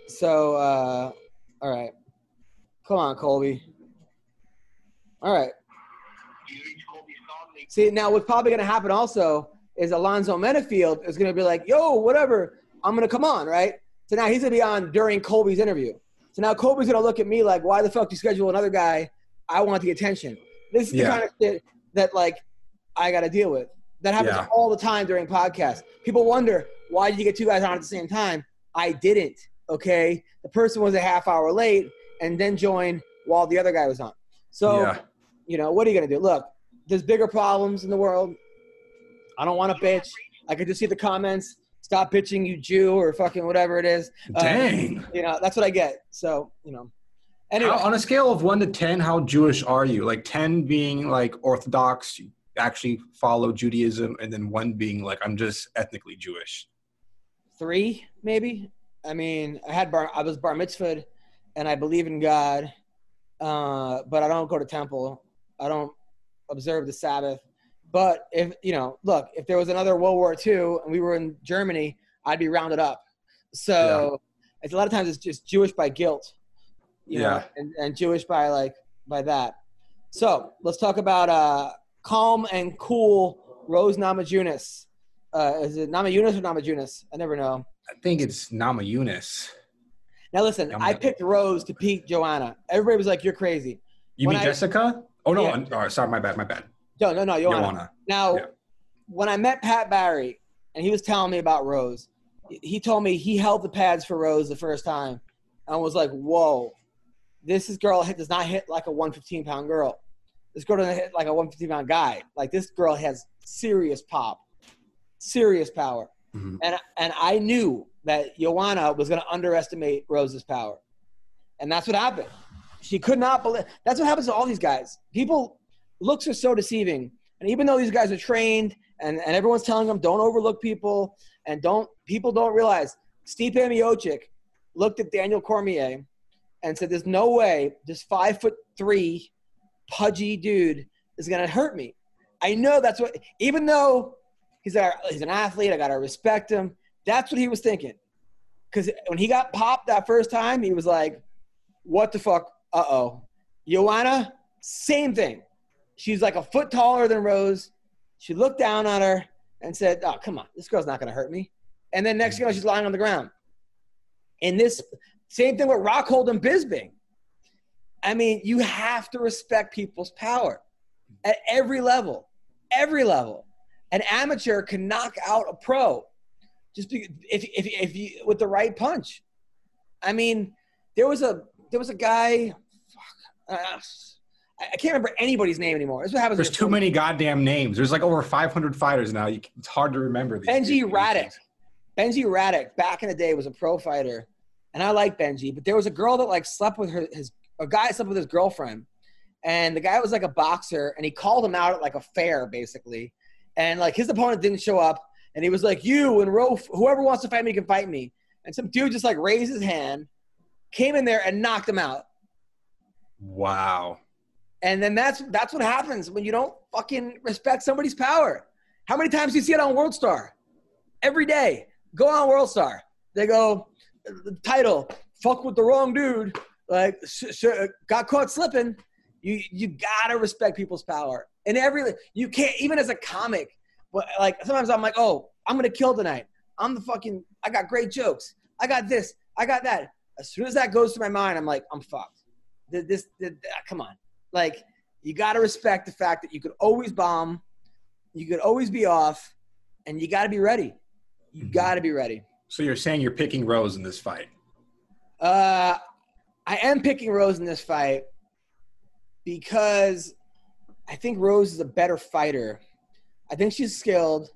So, uh, all right. Come on, Colby. All right. See, now what's probably going to happen also is Alonzo Menifield is going to be like, yo, whatever, I'm going to come on, right? So now he's going to be on during Colby's interview. So now Colby's going to look at me like, why the fuck do you schedule another guy? I want the attention. This is the Yeah. kind of shit that, like, I got to deal with. That happens Yeah. all the time during podcasts. People wonder, why did you get two guys on at the same time? I didn't, okay? The person was a half hour late and then join while the other guy was on. So, yeah. you know, what are you going to do? Look, there's bigger problems in the world. I don't want to bitch. I could just see the comments. Stop bitching, you Jew, or fucking whatever it is. Uh, Dang. You know, that's what I get. So, you know. Anyway, How, on a scale of one to ten, how Jewish are you? Like ten being like Orthodox, you actually follow Judaism, and then one being like I'm just ethnically Jewish. three, maybe. I mean, I had bar, I was bar mitzvahed, and I believe in God, uh, but I don't go to temple. I don't observe the Sabbath. But if you know, look, if there was another World War II and we were in Germany, I'd be rounded up. So it's a lot of times it's just Jewish by guilt, you know, Yeah. and, and Jewish by like by that. So let's talk about uh, calm and cool Rose Namajunas. Uh, is it Namajunas or Namajunas? I never know. I think it's Nama Yunus. Now listen, I'm I not- picked Rose to beat Joanna. Everybody was like, "You're crazy." You When mean I- Jessica? Oh no, Yeah. Oh, sorry, my bad, my bad. No, no, no, Joanna. Joanna. Now, Yeah. when I met Pat Barry and he was telling me about Rose, he told me he held the pads for Rose the first time and was like, whoa, this is girl does not hit like a 115 pound girl. This girl doesn't hit like a 115 pound guy. Like this girl has serious pop, serious power. Mhm. And, and I knew that Joanna was going to underestimate Rose's power. And that's what happened. She could not believe. That's what happens to all these guys. People, looks are so deceiving. And even though these guys are trained and, and everyone's telling them don't overlook people and don't, people don't realize Stipe Miocic looked at Daniel Cormier and said, there's no way this five foot three pudgy dude is going to hurt me. I know that's what, even though he's, he's an athlete, I got to respect him. That's what he was thinking. Because when he got popped that first time, he was like, what the fuck? Uh oh. Joanna, same thing. She's like a foot taller than Rose. She looked down on her and said, oh, come on, this girl's not going to hurt me. And then next you know, she's lying on the ground. And this, same thing with Rockhold and Bisping. I mean, you have to respect people's power at every level, every level. An amateur can knock out a pro just be, if, if, if you with the right punch. I mean, there was a there was a guy. Fuck, uh, I can't remember anybody's name anymore. That's what happens. There's too many goddamn names. There's like over 500 fighters now. You, it's hard to remember. These Benji these Radach. Benji Radach back in the day was a pro fighter, and I like Benji. But there was a girl that like slept with her his a guy slept with his girlfriend, and the guy was like a boxer, and he called him out at like a fair basically, and like his opponent didn't show up, and he was like, "You and Ro, whoever wants to fight me can fight me," and some dude just like raised his hand, came in there and knocked him out. Wow. And then that's that's what happens when you don't fucking respect somebody's power. How many times do you see it on World Star? Every day. Go on World Star. They go the title, fuck with the wrong dude. Like sh- sh- got caught slipping. You you gotta respect people's power. And every you can't even as a comic. But like sometimes I'm like, oh, I'm gonna kill tonight. I'm the fucking. I got great jokes. I got this. I got that. As soon as that goes to my mind, I'm like, I'm fucked. Th- This, th- th- come on. Like, you got to respect the fact that you could always bomb, you could always be off, and you got to be ready. You Mhm. got to be ready. So you're saying you're picking Rose in this fight? Uh, I am picking Rose in this fight because I think Rose is a better fighter. I think she's skilled,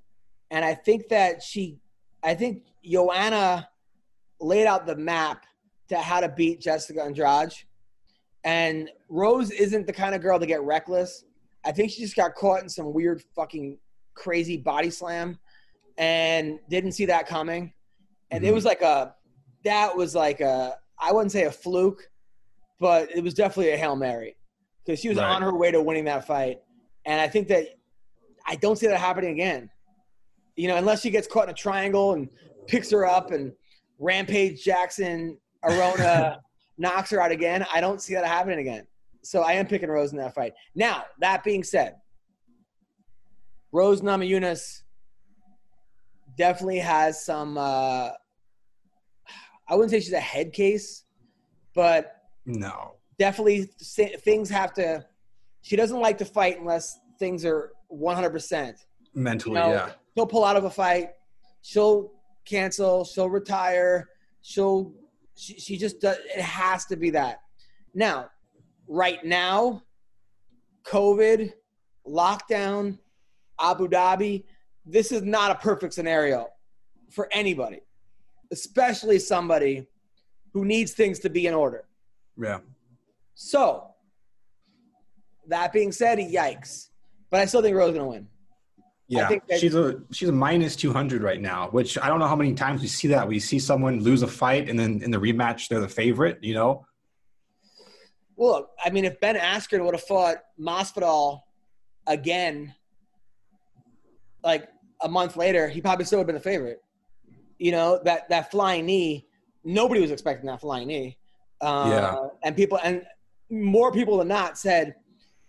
and I think that she, I think Joanna laid out the map to how to beat Jessica Andrade. And Rose isn't the kind of girl to get reckless. I think she just got caught in some weird fucking crazy body slam and didn't see that coming. And it Mhm. was like a, that was like a, I wouldn't say a fluke, but it was definitely a Hail Mary because she was Right. on her way to winning that fight. And I think that I don't see that happening again. You know, unless she gets caught in a triangle and picks her up and Rampage Jackson Arona knocks her out again. I don't see that happening again. So I am picking Rose in that fight. Now, that being said, Rose Namajunas definitely has some. Uh, I wouldn't say she's a head case, but No. definitely things have to. She doesn't like to fight unless things are 100%. Mentally, You know, yeah. She'll pull out of a fight. She'll cancel. She'll retire. She'll. She, she just does. It has to be that. Now, right now, COVID, lockdown, Abu Dhabi. This is not a perfect scenario for anybody, especially somebody who needs things to be in order. Yeah. So, that being said, yikes. But I still think Rose is going to win. Yeah, she's a she's a minus two hundred right now, which I don't know how many times we see that. We see someone lose a fight and then in the rematch they're the favorite. You know, Well, I mean, if Ben Askren would have fought Masvidal again, like a month later, he probably still would have been the favorite. You know that that flying knee, nobody was expecting that flying knee. Uh, Yeah. And people and more people than not said,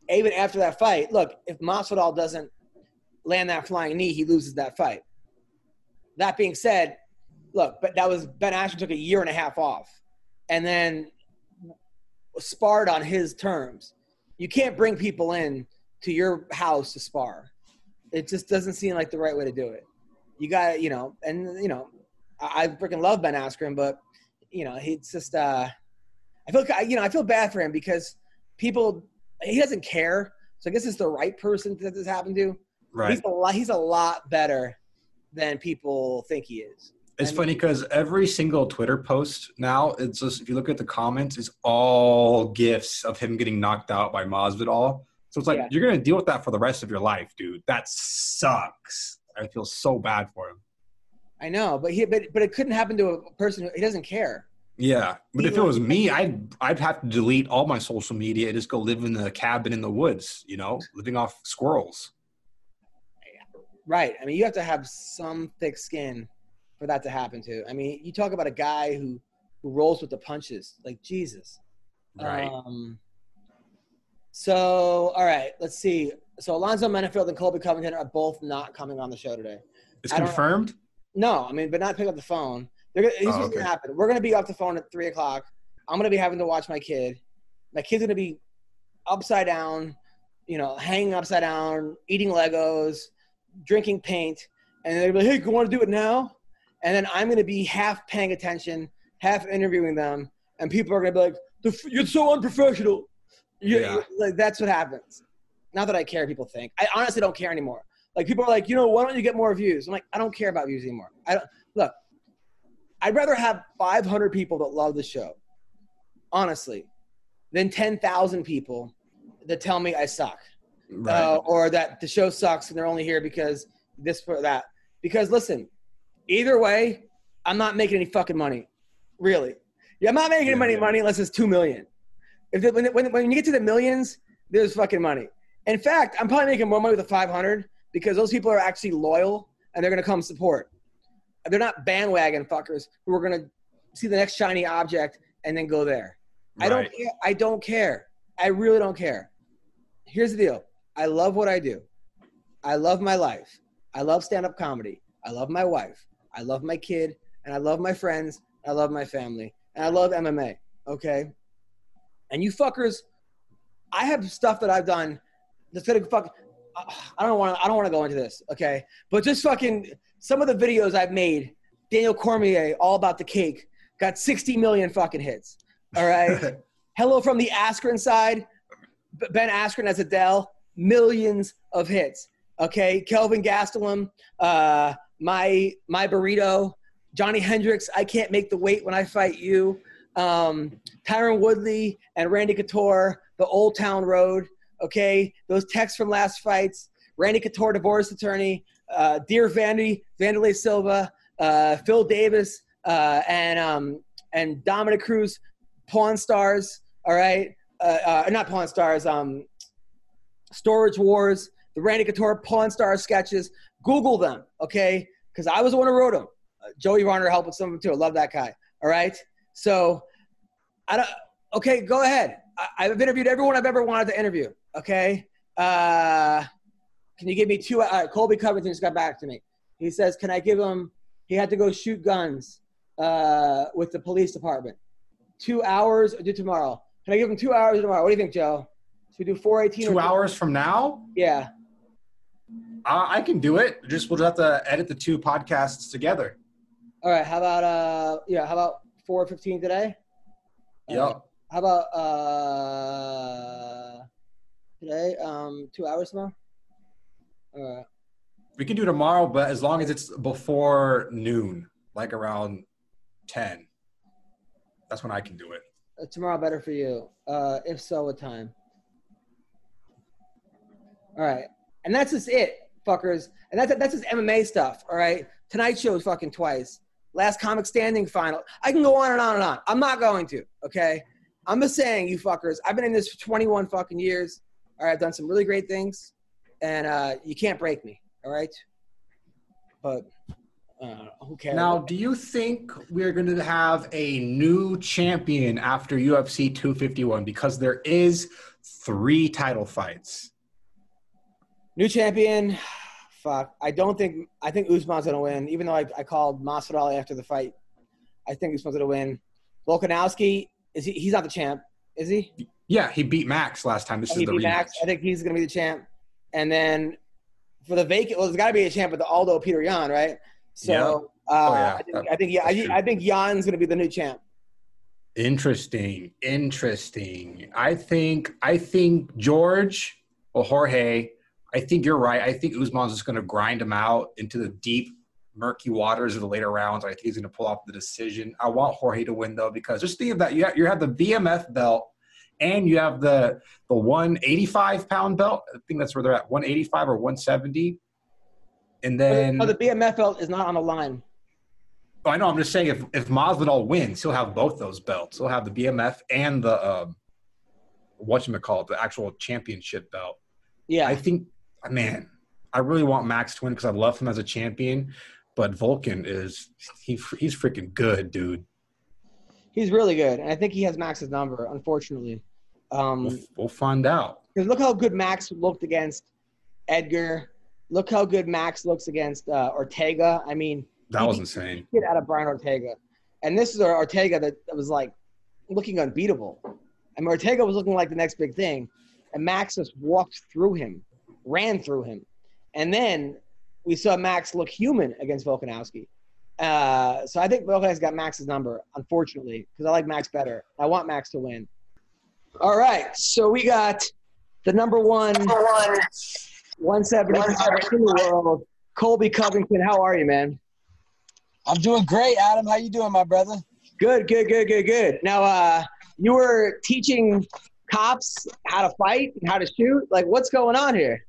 even after that fight, look, if Masvidal doesn't land that flying knee, he loses that fight. That being said, look, but that was Ben Askren took a year and a half off, and then sparred on his terms. You can't bring people in to your house to spar. It just doesn't seem like the right way to do it. You got to, you know, and you know, I, I freaking love Ben Askren, but you know, he's just. uh I feel, you know, I feel bad for him because people he doesn't care. So I guess it's the right person that this happened to. Right. He's a lot. He's a lot better than people think he is. It's I funny because every single Twitter post now, it's just if you look at the comments, it's all gifs of him getting knocked out by Masvidal. So it's like Yeah. you're gonna deal with that for the rest of your life, dude. That sucks. I feel so bad for him. I know, but he, but, but it couldn't happen to a person who he doesn't care. Yeah, but if it was- me, I'd I'd have to delete all my social media and just go live in the cabin in the woods. You know, living off squirrels. Right. I mean, you have to have some thick skin for that to happen to. I mean, you talk about a guy who who rolls with the punches, like Jesus. Right. Um, so, all right, let's see. So, Alonzo Menifield and Colby Covington are both not coming on the show today. it's confirmed. No, I mean, but not pick up the phone. They're here's Oh, what's okay. gonna happen. We're gonna be off the phone at three o'clock. I'm gonna be having to watch my kid. My kid's gonna be upside down, you know, hanging upside down, eating Legos, drinking paint, and they're gonna be like, "Hey, you want to do it now?" And then I'm gonna be half paying attention, half interviewing them, and people are gonna be like, "The f- "You're so unprofessional." You- Yeah. like that's what happens. Not that I care. People think I honestly don't care anymore. Like people are like, you know, why don't you get more views? I'm like, I don't care about views anymore. I don't look. I'd rather have 500 people that love the show, honestly, than 10,000 people that tell me I suck Right. uh, or that the show sucks and they're only here because this or that. Because listen, either way, I'm not making any fucking money, really. Yeah, I'm not making Yeah, any yeah. money unless it's two million. If it, when, when, when you get to the millions, there's fucking money. In fact, I'm probably making more money with the 500 because those people are actually loyal and they're gonna come support. They're not bandwagon fuckers who are gonna see the next shiny object and then go there. I don't care. I don't care. I really don't care. Here's the deal. I love what I do. I love my life. I love stand-up comedy. I love my wife. I love my kid, and I love my friends. I love my family, and I love MMA. Okay. And you fuckers, I have stuff that I've done that's gonna fuck. I don't want to. I don't want to go into this. Okay. But just fucking some of the videos I've made. Daniel Cormier, all about the cake, got 60 million fucking hits. All right. Hello from the Askren side. Ben Askren as Adele, millions of hits. Okay, Kelvin Gastelum, uh, my my burrito, Johnny Hendricks. I can't make the weight when I fight you. Um, Tyron Woodley and Randy Couture, the Old Town Road. Okay, those texts from last fights. Randy Couture, divorce attorney. Uh, Dear Vandy, Vanderlei Silva, uh, Phil Davis, uh, and um, and Dominick Cruz, Pawn Stars. All right, uh, uh, not Pawn Stars. Um, Storage Wars, the Randy Couture Pawn Stars sketches. Google them, okay? Because I was the one who wrote them. Uh, Joey Varner helped with some of them too. I love that guy. All right, so I don't. Okay, go ahead. I, I've interviewed everyone I've ever wanted to interview. Okay. Uh, can you give me two? Uh, Colby Covington just got back to me. He says, "Can I give him?" He had to go shoot guns uh, with the police department. Two hours or do tomorrow? Can I give him two hours tomorrow? What do you think, Joe? Should we do four eighteen? Two hours from now, Yeah. uh, I can do it. Just we'll just have to edit the two podcasts together. All right. How about uh? Yeah. How about four fifteen today? Uh, Yep. How about uh? Today, um, two hours tomorrow. We can do tomorrow, but as long as it's before noon, like around ten. That's when I can do it. Uh, tomorrow better for you. Uh, if so, what time? All right, and that's just it, fuckers. And that's that's just MMA stuff. All right, Tonight is fucking twice. Last Comic Standing final. I can go on and on and on. I'm not going to. Okay, I'm just saying, you fuckers. I've been in this for 21 fucking years. All right, I've done some really great things, and uh, you can't break me. All right, but uh, who cares? Now, do you think we're going to have a new champion after UFC 251? Because there is three title fights. New champion. Fuck. I don't think. I think Usman's gonna win. Even though I, I called Masvidal after the fight, I think Usman's gonna win. Volkanovski is he? He's not the champ, is he? Yeah, he beat Max last time. This he is the beat rematch. Max. I think he's gonna be the champ. And then for the vacant. Well, there's got to be a champ with the Aldo Peter Yan, right? So Yeah. uh, Oh, yeah. I think I think yeah, That's true. I, I think Yan's going to be the new champ. Interesting. Interesting. I think I think George or Jorge, I think you're right. I think Usman's just gonna grind him out into the deep, murky waters of the later rounds. I think he's gonna pull off the decision. I want Jorge to win though, because just think of that. You have, you have the BMF belt and you have the the 185 pound belt. I think that's where they're at, 185 or 170. And then no, the BMF belt is not on the line. Oh, I know. I'm just saying, if if Masvidal wins, he'll have both those belts. He'll have the BMF and the um, what you call it, the actual championship belt. Yeah, I think, man, I really want Max to win because I love him as a champion. But Vulcan is he he's freaking good, dude. he's really good, and I think he has Max's number. Unfortunately, um, We'll, we'll find out. Because look how good Max looked against Edgar. Look how good Max looks against uh, Ortega. I mean, That was insane. Get out of Brian Ortega, and this is Ortega that, was like looking unbeatable. And Ortega was looking like the next big thing, and Max just walked through him, ran through him, and then we saw Max look human against Volkanovski. Uh, so I think Volkanovski got Max's number, unfortunately, because I like Max better. I want Max to win. All right, so we got the number one, 175 in the world, Colby Covington. How are you, man? I'm doing great, Adam. How you doing, my brother? Good, good, good, good, good. Now, uh, you were teaching cops how to fight and how to shoot. Like, what's going on here?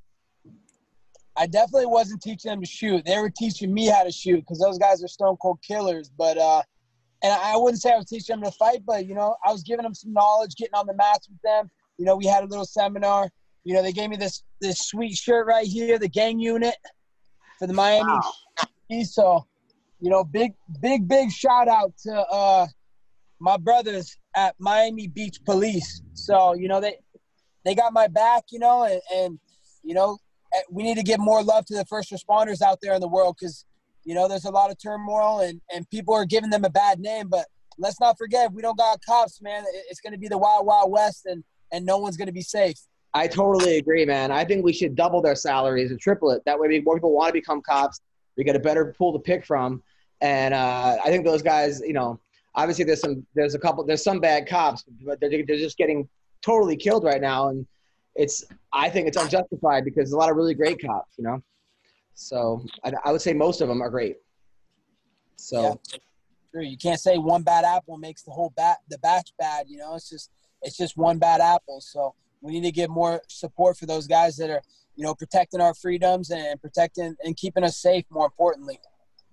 I definitely wasn't teaching them to shoot. They were teaching me how to shoot because those guys are stone cold killers. But uh, and I wouldn't say I was teaching them to fight, but you know, I was giving them some knowledge, getting on the mats with them. You know, we had a little seminar. You know, they gave me this this sweet shirt right here, the gang unit for the Miami. Heat. So, you know, big big big shout out to uh, my brothers at Miami Beach Police. So, you know, they they got my back. You know, and, and you know, eh, we need to give more love to the first responders out there in the world because you know there's a lot of turmoil and and people are giving them a bad name. But let's not forget, we don't got cops, man. It's going to be the wild wild west, and and no one's going to be safe. I totally agree, man. I think we should double their salaries and triple it. That way, more people want to become cops. We get a better pool to pick from, and uh, I think those guys, you know, obviously there's some, there's a couple, there's some bad cops, but they're they're just getting totally killed right now, and it's, I think it's unjustified because there's a lot of really great cops, you know. So I, I would say most of them are great. So. Yeah. True. You can't say one bad apple makes the whole bat the batch bad. You know, it's just it's just one bad apple. So we need to get more support for those guys that are you know protecting our freedoms and protecting and keeping us safe. More importantly.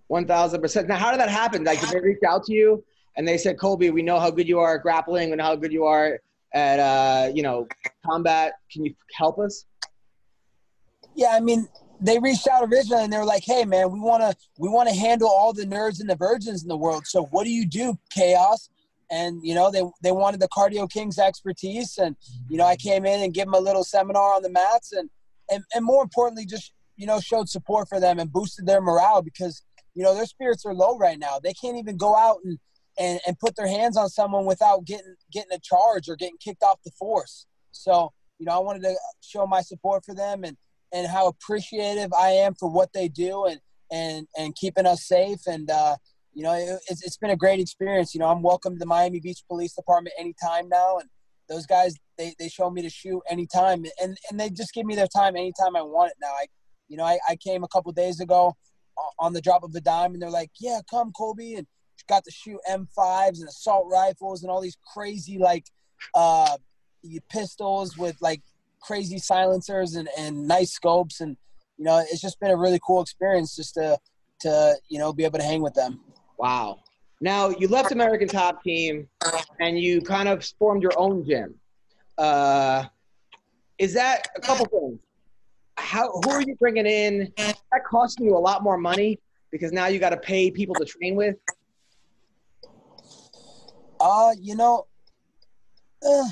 One thousand percent. Now, how did that happen? Like, did they reach out to you and they said, "Colby, we know how good you are at grappling and how good you are at, uh, you know, combat. Can you help us?" Yeah, I mean, they reached out originally and they were like, "Hey, man, we want to we want to handle all the nerds and the virgins in the world. So what do you do, Chaos?" And you know, they they wanted the Cardio Kings expertise, and you know, I came in and gave them a little seminar on the mats, and and and more importantly, just you know, showed support for them and boosted their morale because you know their spirits are low right now. They can't even go out and and, and put their hands on someone without getting getting a charge or getting kicked off the force. So you know, I wanted to show my support for them and and how appreciative I am for what they do and and and keeping us safe. And uh, you know, it, it's, it's been a great experience. You know, I'm welcome to the Miami Beach Police Department anytime now, and those guys they, they show me to shoot anytime, and and they just give me their time anytime I want it. Now, I you know, I, I came a couple days ago on the drop of a dime, and they're like, "Yeah, come, Colby," and got to shoot M5s and assault rifles and all these crazy like uh, pistols with like crazy silencers and, and nice scopes and you know it's just been a really cool experience just to to you know be able to hang with them Wow. Now you left American Top Team, and you kind of formed your own gym. Uh, is that a couple things? How who are you bringing in? That costing you a lot more money because now you got to pay people to train with. uh you know uh,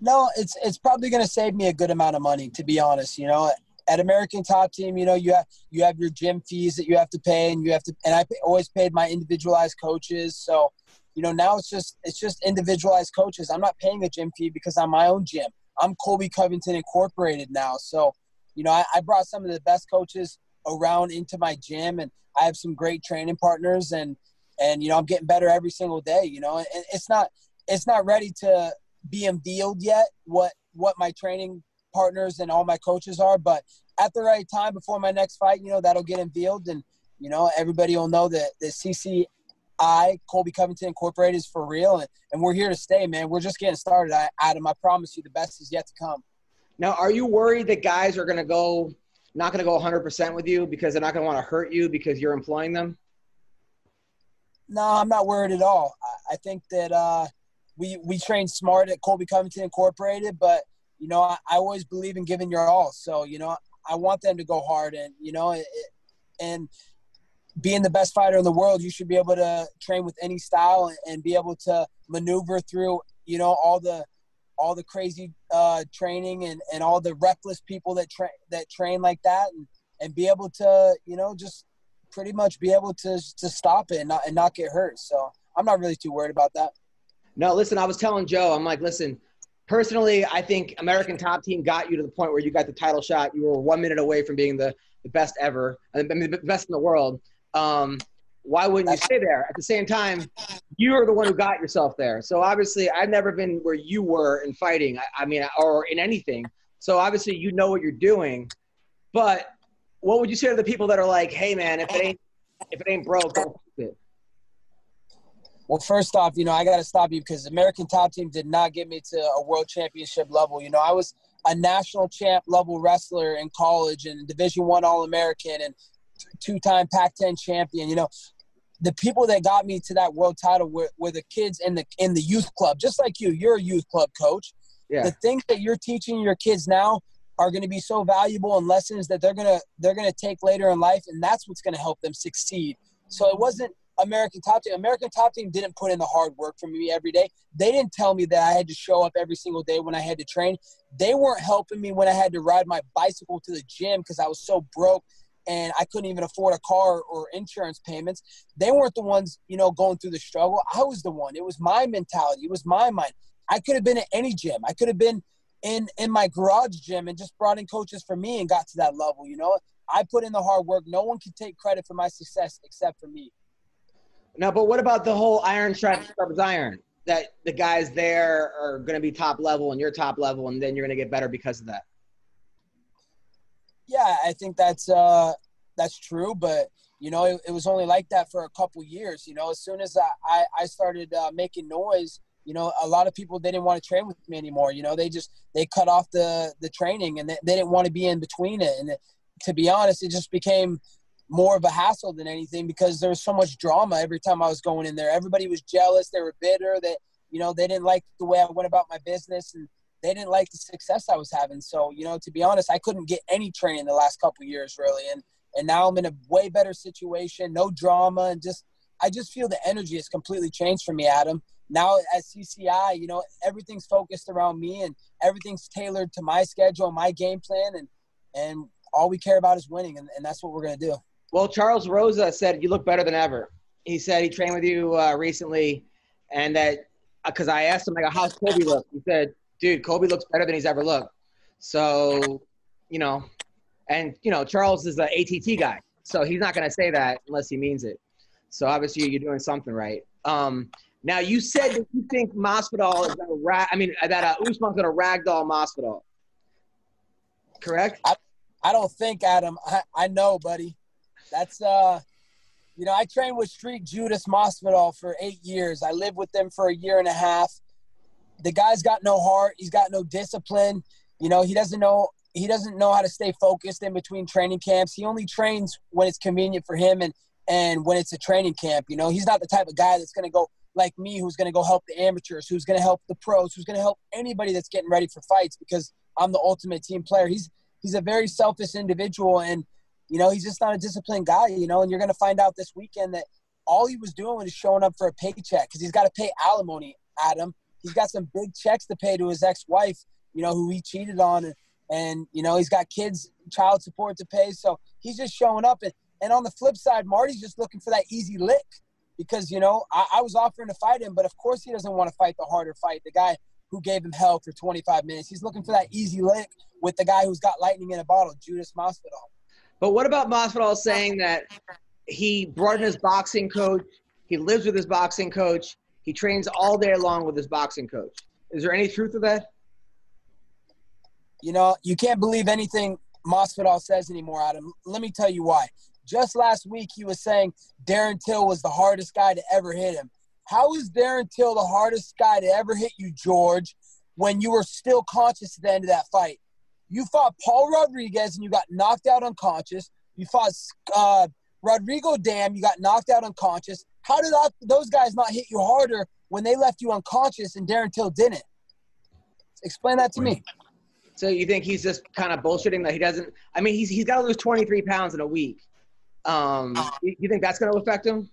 no it's it's probably going to save me a good amount of money to be honest you know at American Top Team, you know, you have you have your gym fees that you have to pay, and you have to. And I pay, always paid my individualized coaches, so you know now it's just it's just individualized coaches. I'm not paying a gym fee because I'm my own gym. I'm Colby Covington Incorporated now, so you know, I, I brought some of the best coaches around into my gym, and I have some great training partners, and and you know, I'm getting better every single day. You know, and it's not it's not ready to be unveiled yet what what my training partners and all my coaches are, but at the right time before my next fight, you know, that'll get unveiled, and you know, everybody will know that the CCI Colby Covington Incorporated is for real, and, and we're here to stay, man. We're just getting started. I, Adam, I promise you, the best is yet to come. Now, are you worried that guys are going to go not going to go 100% with you because they're not going to want to hurt you because you're employing them? No, I'm not worried at all. I, I think that uh, we we train smart at Colby Covington Incorporated, but you know, I, I, always believe in giving your all. So you know, I want them to go hard, and you know, it, and being the best fighter in the world, you should be able to train with any style and, and be able to maneuver through, you know, all the all the crazy uh, training and, and all the reckless people that train that train like that and, and be able to you know just pretty much be able to to stop it and not, and not get hurt so i'm not really too worried about that no listen i was telling joe i'm like listen personally i think american top team got you to the point where you got the title shot you were one minute away from being the, the best ever I mean, the best in the world um, why wouldn't you stay there? At the same time, you're the one who got yourself there. So obviously, I've never been where you were in fighting. I, I mean, or in anything. So obviously, you know what you're doing. But what would you say to the people that are like, "Hey, man, if it ain't if it ain't broke, don't fix it." Well, first off, you know, I got to stop you because American Top Team did not get me to a world championship level. You know, I was a national champ level wrestler in college and Division One All American and two-time Pac-10 champion. You know, the people that got me to that world title were, were the kids in the in the youth club, just like you. You're a youth club coach. Yeah. The things that you're teaching your kids now are going to be so valuable and lessons that they're gonna they're gonna take later in life, and that's what's going to help them succeed. So it wasn't American Top Team. American Top Team didn't put in the hard work for me every day. They didn't tell me that I had to show up every single day when I had to train. They weren't helping me when I had to ride my bicycle to the gym because I was so broke and I couldn't even afford a car or insurance payments. They weren't the ones, you know, going through the struggle. I was the one. It was my mentality. It was my mind. I could have been at any gym. I could have been in in my garage gym and just brought in coaches for me and got to that level. You know, I put in the hard work. No one can take credit for my success except for me. Now, but what about the whole iron scrubs iron? That the guys there are going to be top level and you're top level, and then you're going to get better because of that. Yeah, I think that's uh, that's true, but you know, it, it, was only like that for a couple years. You know, as soon as I I, started uh, making noise, you know, a lot of people they didn't want to train with me anymore. You know, they just they cut off the the training and they, they didn't want to be in between it. And it, to be honest, it just became more of a hassle than anything because there was so much drama every time I was going in there. Everybody was jealous. They were bitter. That you know they didn't like the way I went about my business and they didn't like the success I was having. So, you know, to be honest, I couldn't get any training the last couple years really. And and now I'm in a way better situation, no drama, and just I just feel the energy has completely changed for me, Adam. Now at CCI, you know, everything's focused around me and everything's tailored to my schedule, my game plan, and and all we care about is winning, and, and that's what we're gonna do. Well, Charles Rosa said you look better than ever. He said he trained with you uh, recently, and that because uh, I asked him like, "How's Colby look?" He said dude, Colby looks better than he's ever looked. So, you know, and you know, Charles is an ATT guy, so he's not to say that unless he means it. So obviously, you're doing something right. Um, now, you said that you think Masvidal is to rag. I mean, that uh, Usman's to ragdoll Masvidal. Correct? I, I don't think, Adam. I, I know, buddy. That's uh, you know, I trained with Street Judas Masvidal for eight years. I lived with them for a year and a half the guy's got no heart. He's got no discipline. You know, he doesn't know he doesn't know how to stay focused in between training camps. He only trains when it's convenient for him and and when it's a training camp. You know, he's not the type of guy that's going to go like me, who's going to go help the amateurs, who's going to help the pros, who's going to help anybody that's getting ready for fights because I'm the ultimate team player. He's he's a very selfish individual and you know he's just not a disciplined guy. You know, and you're going to find out this weekend that all he was doing was showing up for a paycheck because he's got to pay alimony, Adam he's got some big checks to pay to his ex-wife, you know, who he cheated on, and, and you know he's got kids, child support to pay. So he's just showing up. And, and on the flip side, Marty's just looking for that easy lick because you know I, I was offering to fight him, but of course he doesn't want to fight the harder fight. The guy who gave him hell for 25 minutes. He's looking for that easy lick with the guy who's got lightning in a bottle, Judas Masvidal. But what about Masvidal saying that he brought in his boxing coach, he lives with his boxing coach, he trains all day long with his boxing coach? Is there any truth to that? You know, you can't believe anything Masvidal says anymore, Adam. Let me tell you why. Just last week, he was saying Darren Till was the hardest guy to ever hit him. How is Darren Till the hardest guy to ever hit you, George, when you were still conscious at the end of that fight? You fought Paul Rodriguez and you got knocked out unconscious. You fought uh, Rodrigo Damm, you got knocked out unconscious. How did that, those guys not hit you harder when they left you unconscious and Darren Till didn't? Explain that to me. So you think he's just kind of bullshitting that he doesn't? I mean, he's he's got to lose 23 pounds in a week. Um, you, think that's going to affect him?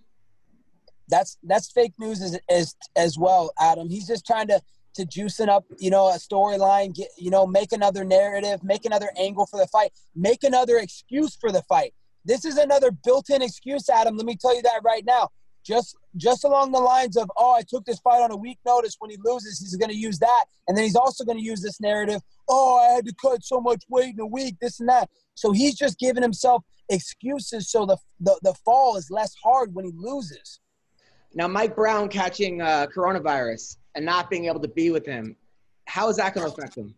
That's that's fake news as as as well, Adam. He's just trying to to juicing up, you know, a storyline, get you know, make another narrative, make another angle for the fight, make another excuse for the fight. This is another built-in excuse, Adam. Let me tell you that right now. Just just along the lines of, oh, I took this fight on a week notice. When he loses, he's going to use that, and then he's also going to use this narrative. Oh, I had to cut so much weight in a week, this and that. So he's just giving himself excuses so the the, the fall is less hard when he loses. Now, Mike Brown catching uh, coronavirus and not being able to be with him, how is that going to affect him?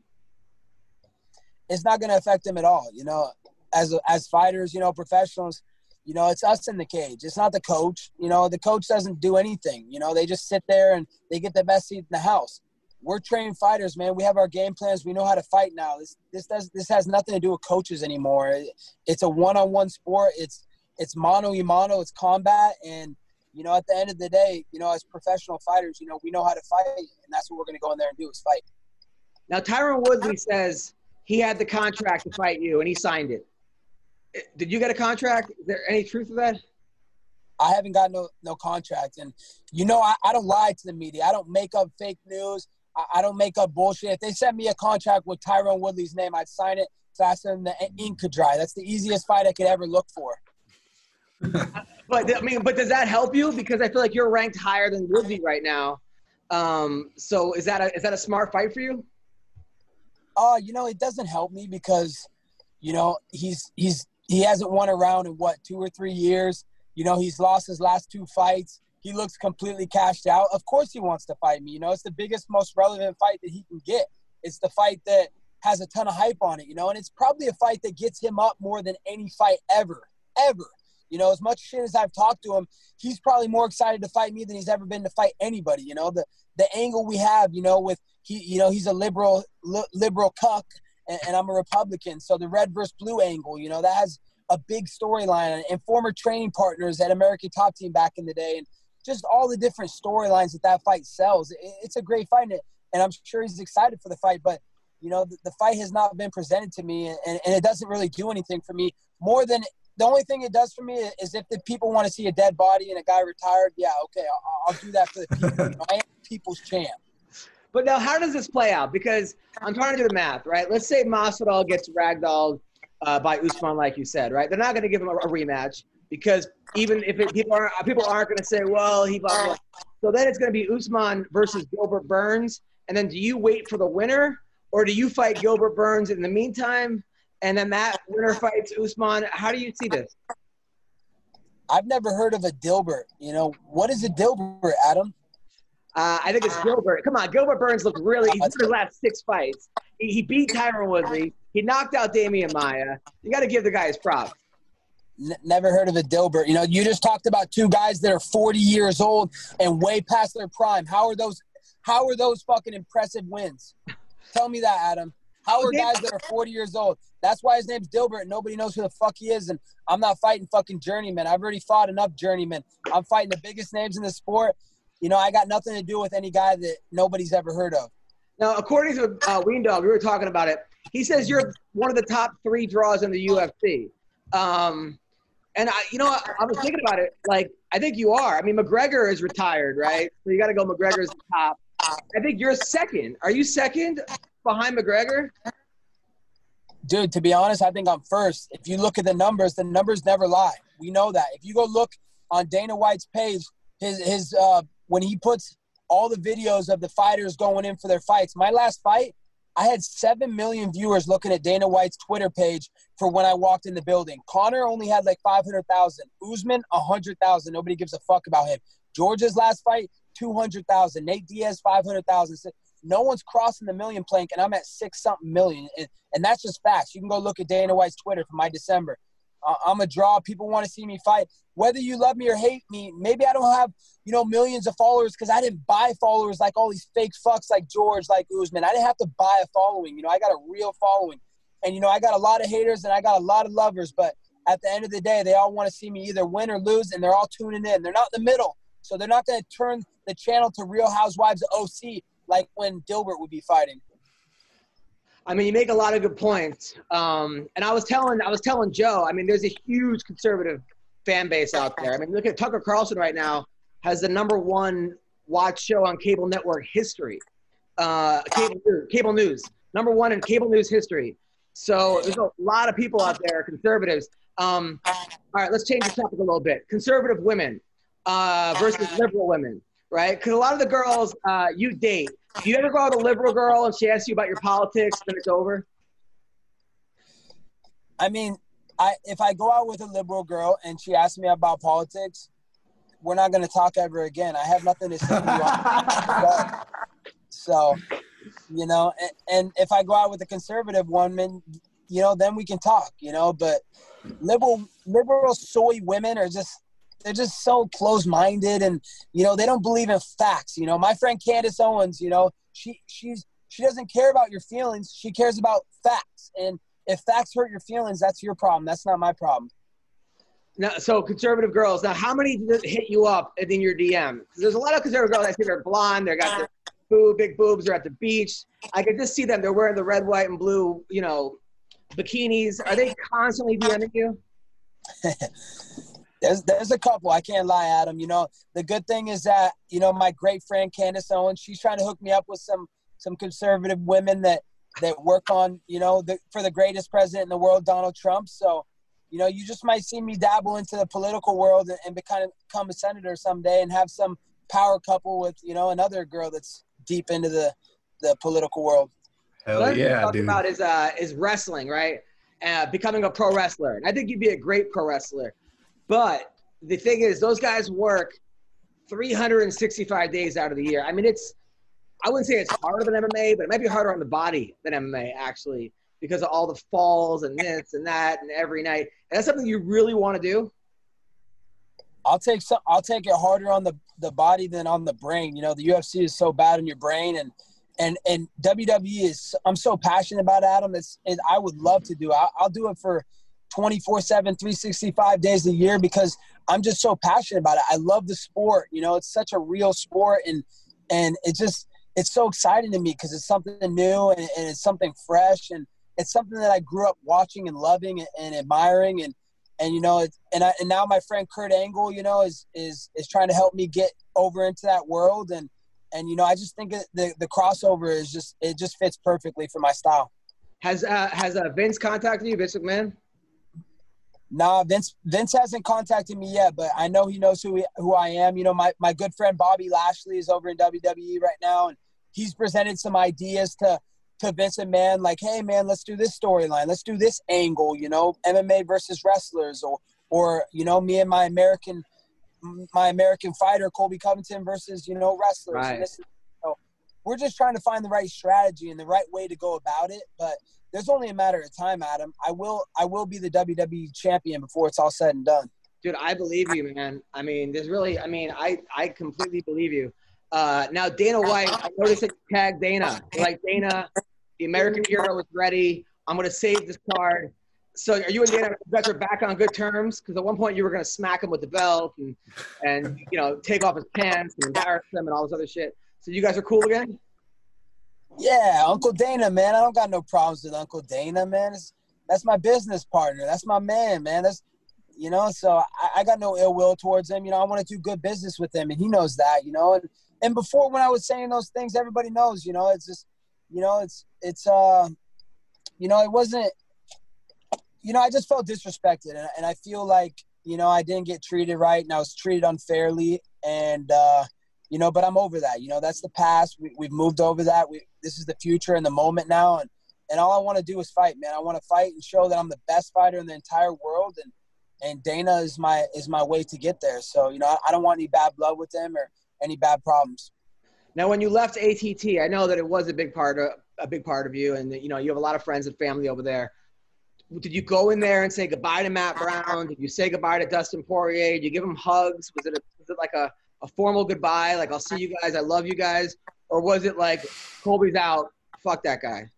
It's not going to affect him at all. You know, as as fighters, you know, professionals, you know, it's us in the cage. It's not the coach. You know, the coach doesn't do anything. You know, they just sit there and they get the best seat in the house. We're trained fighters, man. We have our game plans. We know how to fight now. This this does this has nothing to do with coaches anymore. It's a one-on-one sport. It's it's mano y mano. It's combat, and you know, at the end of the day, you know, as professional fighters, you know, we know how to fight, and that's what we're going to go in there and do is fight. Now, Tyron Woodley says he had the contract to fight you, and he signed it. Did you get a contract? Is there any truth to that? I haven't got no no contract, and you know I, I don't lie to the media. I don't make up fake news. I, I don't make up bullshit. If they sent me a contract with Tyron Woodley's name, I'd sign it faster than the ink could dry. That's the easiest fight I could ever look for. But I mean, but does that help you? Because I feel like you're ranked higher than Woodley right now. Um, so is that a is that a smart fight for you? Uh, you know, it doesn't help me because, you know, he's he's he hasn't won a round in what two or three years. You know, he's lost his last two fights. He looks completely cashed out. Of course, he wants to fight me. You know, it's the biggest, most relevant fight that he can get. It's the fight that has a ton of hype on it. You know, and it's probably a fight that gets him up more than any fight ever, ever. You know, as much shit as I've talked to him, he's probably more excited to fight me than he's ever been to fight anybody. You know, the the angle we have, you know, with he, you know, he's a liberal li- liberal cuck, and, and I'm a Republican, so the red versus blue angle, you know, that has a big storyline and former training partners at American Top Team back in the day, and just all the different storylines that that fight sells. It, it's a great fight, and, and I'm sure he's excited for the fight, but. You know, the, the fight has not been presented to me, and, and it doesn't really do anything for me more than the only thing it does for me is if the people want to see a dead body and a guy retired, yeah, okay, I'll, I'll do that for the people. I am people's champ. But now, how does this play out? Because I'm trying to do the math, right? Let's say Masvidal gets ragdolled uh, by Usman, like you said, right? They're not going to give him a, a, rematch because even if it, people aren't people aren't going to say, well, he blah, blah. So then it's going to be Usman versus Gilbert Burns, and then do you wait for the winner, or do you fight Gilbert Burns in the meantime? And then that winner fights Usman. How do you see this? I've never heard of a Dilbert. You know, what is a Dilbert, Adam? Uh, I think it's Gilbert. Come on, Gilbert Burns looked really. He's in the last six fights. He, he beat Tyron Woodley. He knocked out Demian Maia. You got to give the guy his props. N- never heard of a Dilbert. You know, you just talked about two guys that are 40 years old and way past their prime. How are those? How are those fucking impressive wins? Tell me that, Adam. How are guys that are 40 years old? That's why his name's Dilbert. Nobody knows who the fuck he is. And I'm not fighting fucking journeyman. I've already fought enough journeymen. I'm fighting the biggest names in the sport. You know, I got nothing to do with any guy that nobody's ever heard of. Now, according to uh, Weendog, we were talking about it. He says you're one of the top three draws in the UFC. Um, and I, you know, I, I was thinking about it. Like, I think you are. I mean, McGregor is retired, right? So you got to go. McGregor's top. I think you're second. Are you second behind McGregor? Dude, to be honest, I think I'm first. If you look at the numbers, the numbers never lie. We know that. If you go look on Dana White's page, his his uh, when he puts all the videos of the fighters going in for their fights. My last fight, I had 7 million viewers looking at Dana White's Twitter page for when I walked in the building. Conor only had like 500,000. Usman, 100,000. Nobody gives a fuck about him. George's last fight, 200,000. Nate Diaz, 500,000. So No one's crossing the million plank, and I'm at six something million. And, and that's just facts. You can go look at Dana White's Twitter for my December. Uh, I'm a draw. People want to see me fight. Whether you love me or hate me, maybe I don't have, you know, millions of followers because I didn't buy followers like all these fake fucks like George, like Usman. I didn't have to buy a following. You know, I got a real following. And, you know, I got a lot of haters and I got a lot of lovers. But at the end of the day, they all want to see me either win or lose, and they're all tuning in. They're not in the middle. So they're not going to turn the channel to Real Housewives of OC like when Dilbert would be fighting. I mean, you make a lot of good points. Um, and I was telling, I was telling Joe. I mean, there's a huge conservative fan base out there. I mean, look at Tucker Carlson right now has the number one watch show on cable network history. Uh, cable, cable news, number one in cable news history. So there's a lot of people out there, conservatives. Um, all right, let's change the topic a little bit. Conservative women uh, versus liberal women, right? Because a lot of the girls uh, you date, do you ever go out with a liberal girl and she asks you about your politics, then it's over? I mean, I if I go out with a liberal girl and she asks me about politics, we're not going to talk ever again. I have nothing to say to you. so, you know, and, and if I go out with a conservative woman, you know, then we can talk. You know, but liberal liberal soy women are just they're just so close-minded and you know they don't believe in facts you know my friend candace owens you know she she's she doesn't care about your feelings she cares about facts and if facts hurt your feelings that's your problem that's not my problem Now, so conservative girls. Now, how many hit you up in your DM? There's a lot of conservative girls. I see they're blonde. They got the boob, big boobs. They're at the beach. I could just see them. They're wearing the red, white, and blue. You know, bikinis. Are they constantly DMing you? there's there's a couple i can't lie adam you know the good thing is that you know my great friend candace owens she's trying to hook me up with some some conservative women that that work on you know the, for the greatest president in the world donald trump so you know you just might see me dabble into the political world and, and become, become a senator someday and have some power couple with you know another girl that's deep into the the political world Hell Another thing you yeah, talked dude. about is uh, is wrestling, right? Uh, becoming a pro wrestler. And I think you'd be a great pro wrestler. But the thing is, those guys work 365 days out of the year. I mean, it's I wouldn't say it's harder than MMA, but it might be harder on the body than MMA actually because of all the falls and this and that and every night. And that's something you really want to do. I'll take some. I'll take it harder on the the body than on the brain. You know, the UFC is so bad on your brain, and and and WWE is. I'm so passionate about Adam. It's. It, I would love to do. I'll, I'll do it for 24 7 365 days a year because i'm just so passionate about it i love the sport you know it's such a real sport and and it just it's so exciting to me because it's something new and, and it's something fresh and it's something that i grew up watching and loving and, and admiring and and you know and I, and now my friend Kurt Angle you know is is is trying to help me get over into that world and and you know I just think the the crossover is just it just fits perfectly for my style. Has uh, has uh, Vince contacted you, Vince McMahon? Nah, Vince Vince hasn't contacted me yet, but I know he knows who he, who I am. You know, my, my good friend Bobby Lashley is over in WWE right now, and he's presented some ideas to to Vince Man, like, hey man, let's do this storyline, let's do this angle. You know, MMA versus wrestlers, or or you know, me and my American my American fighter Colby Covington versus you know wrestlers. Right. And this, so we're just trying to find the right strategy and the right way to go about it, but there's only a matter of time, Adam. I will I will be the WWE champion before it's all said and done. Dude, I believe you, man. I mean, there's really, I mean, I, I completely believe you. Uh, now, Dana White, I noticed that you tagged Dana. Like, Dana, the American Hero is ready. I'm to save this card. So, are you and Dana, you back on good terms? Because at one point you were to smack him with the belt and, and, you know, take off his pants and embarrass him and all this other shit. So, you guys are cool again? Yeah, Uncle Dana, man. I don't got no problems with Uncle Dana, man. It's, that's my business partner. That's my man, man. That's you know, so I, I got no ill will towards him. You know, I want to do good business with him, and he knows that. You know, and and before when I was saying those things, everybody knows. You know, it's just, you know, it's it's uh, you know, it wasn't. You know, I just felt disrespected, and, and I feel like you know I didn't get treated right, and I was treated unfairly, and uh, you know. But I'm over that. You know, that's the past. We, we've moved over that. We this is the future and the moment now, and and all I want to do is fight, man. I want to fight and show that I'm the best fighter in the entire world, and and Dana is my is my way to get there. So you know, I, I don't want any bad blood with him or any bad problems. Now, when you left ATT, I know that it was a big part of a big part of you, and you know you have a lot of friends and family over there. Did you go in there and say goodbye to Matt Brown? Did you say goodbye to Dustin Poirier? Did you give him hugs? Was it a, was it like a, a formal goodbye, like I'll see you guys, I love you guys, or was it like Colby's out, fuck that guy?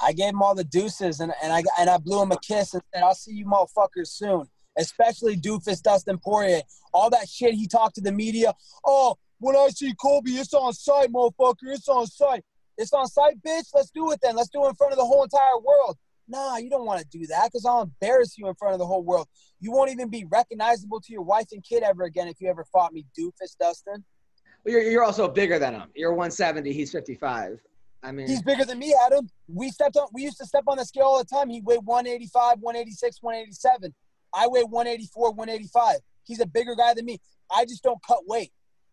I gave him all the deuces and, and I and I blew him a kiss and said, I'll see you motherfuckers soon. Especially Doofus Dustin Poirier. All that shit he talked to the media. Oh, when I see Colby, it's on site, motherfucker. It's on site. It's on site, bitch. Let's do it then. Let's do it in front of the whole entire world. Nah, you don't want to do that because I'll embarrass you in front of the whole world. You won't even be recognizable to your wife and kid ever again if you ever fought me, Doofus Dustin. Well, you're, you're also bigger than him. You're 170. He's 55. I mean, He's bigger than me, Adam. We stepped on. We used to step on the scale all the time. He weighed 185, 186, 187. I weigh 184, 185. He's a bigger guy than me. I just don't cut weight.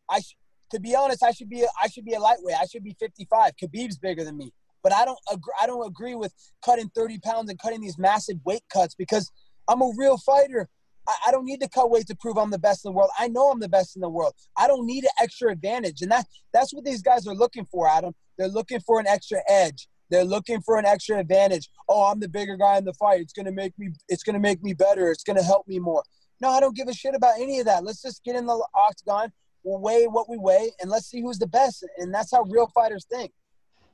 I, sh- to be honest, I should be. A, I should be a lightweight. I should be 55. Khabib's bigger than me, but I don't. Agree, I don't agree with cutting 30 pounds and cutting these massive weight cuts because I'm a real fighter. I, I don't need to cut weight to prove I'm the best in the world. I know I'm the best in the world. I don't need an extra advantage, and that that's what these guys are looking for, Adam. They're looking for an extra edge. They're looking for an extra advantage. Oh, I'm the bigger guy in the fight. It's gonna make me. It's gonna make me better. It's gonna help me more. No, I don't give a shit about any of that. Let's just get in the octagon. We'll weigh what we weigh, and let's see who's the best. And that's how real fighters think.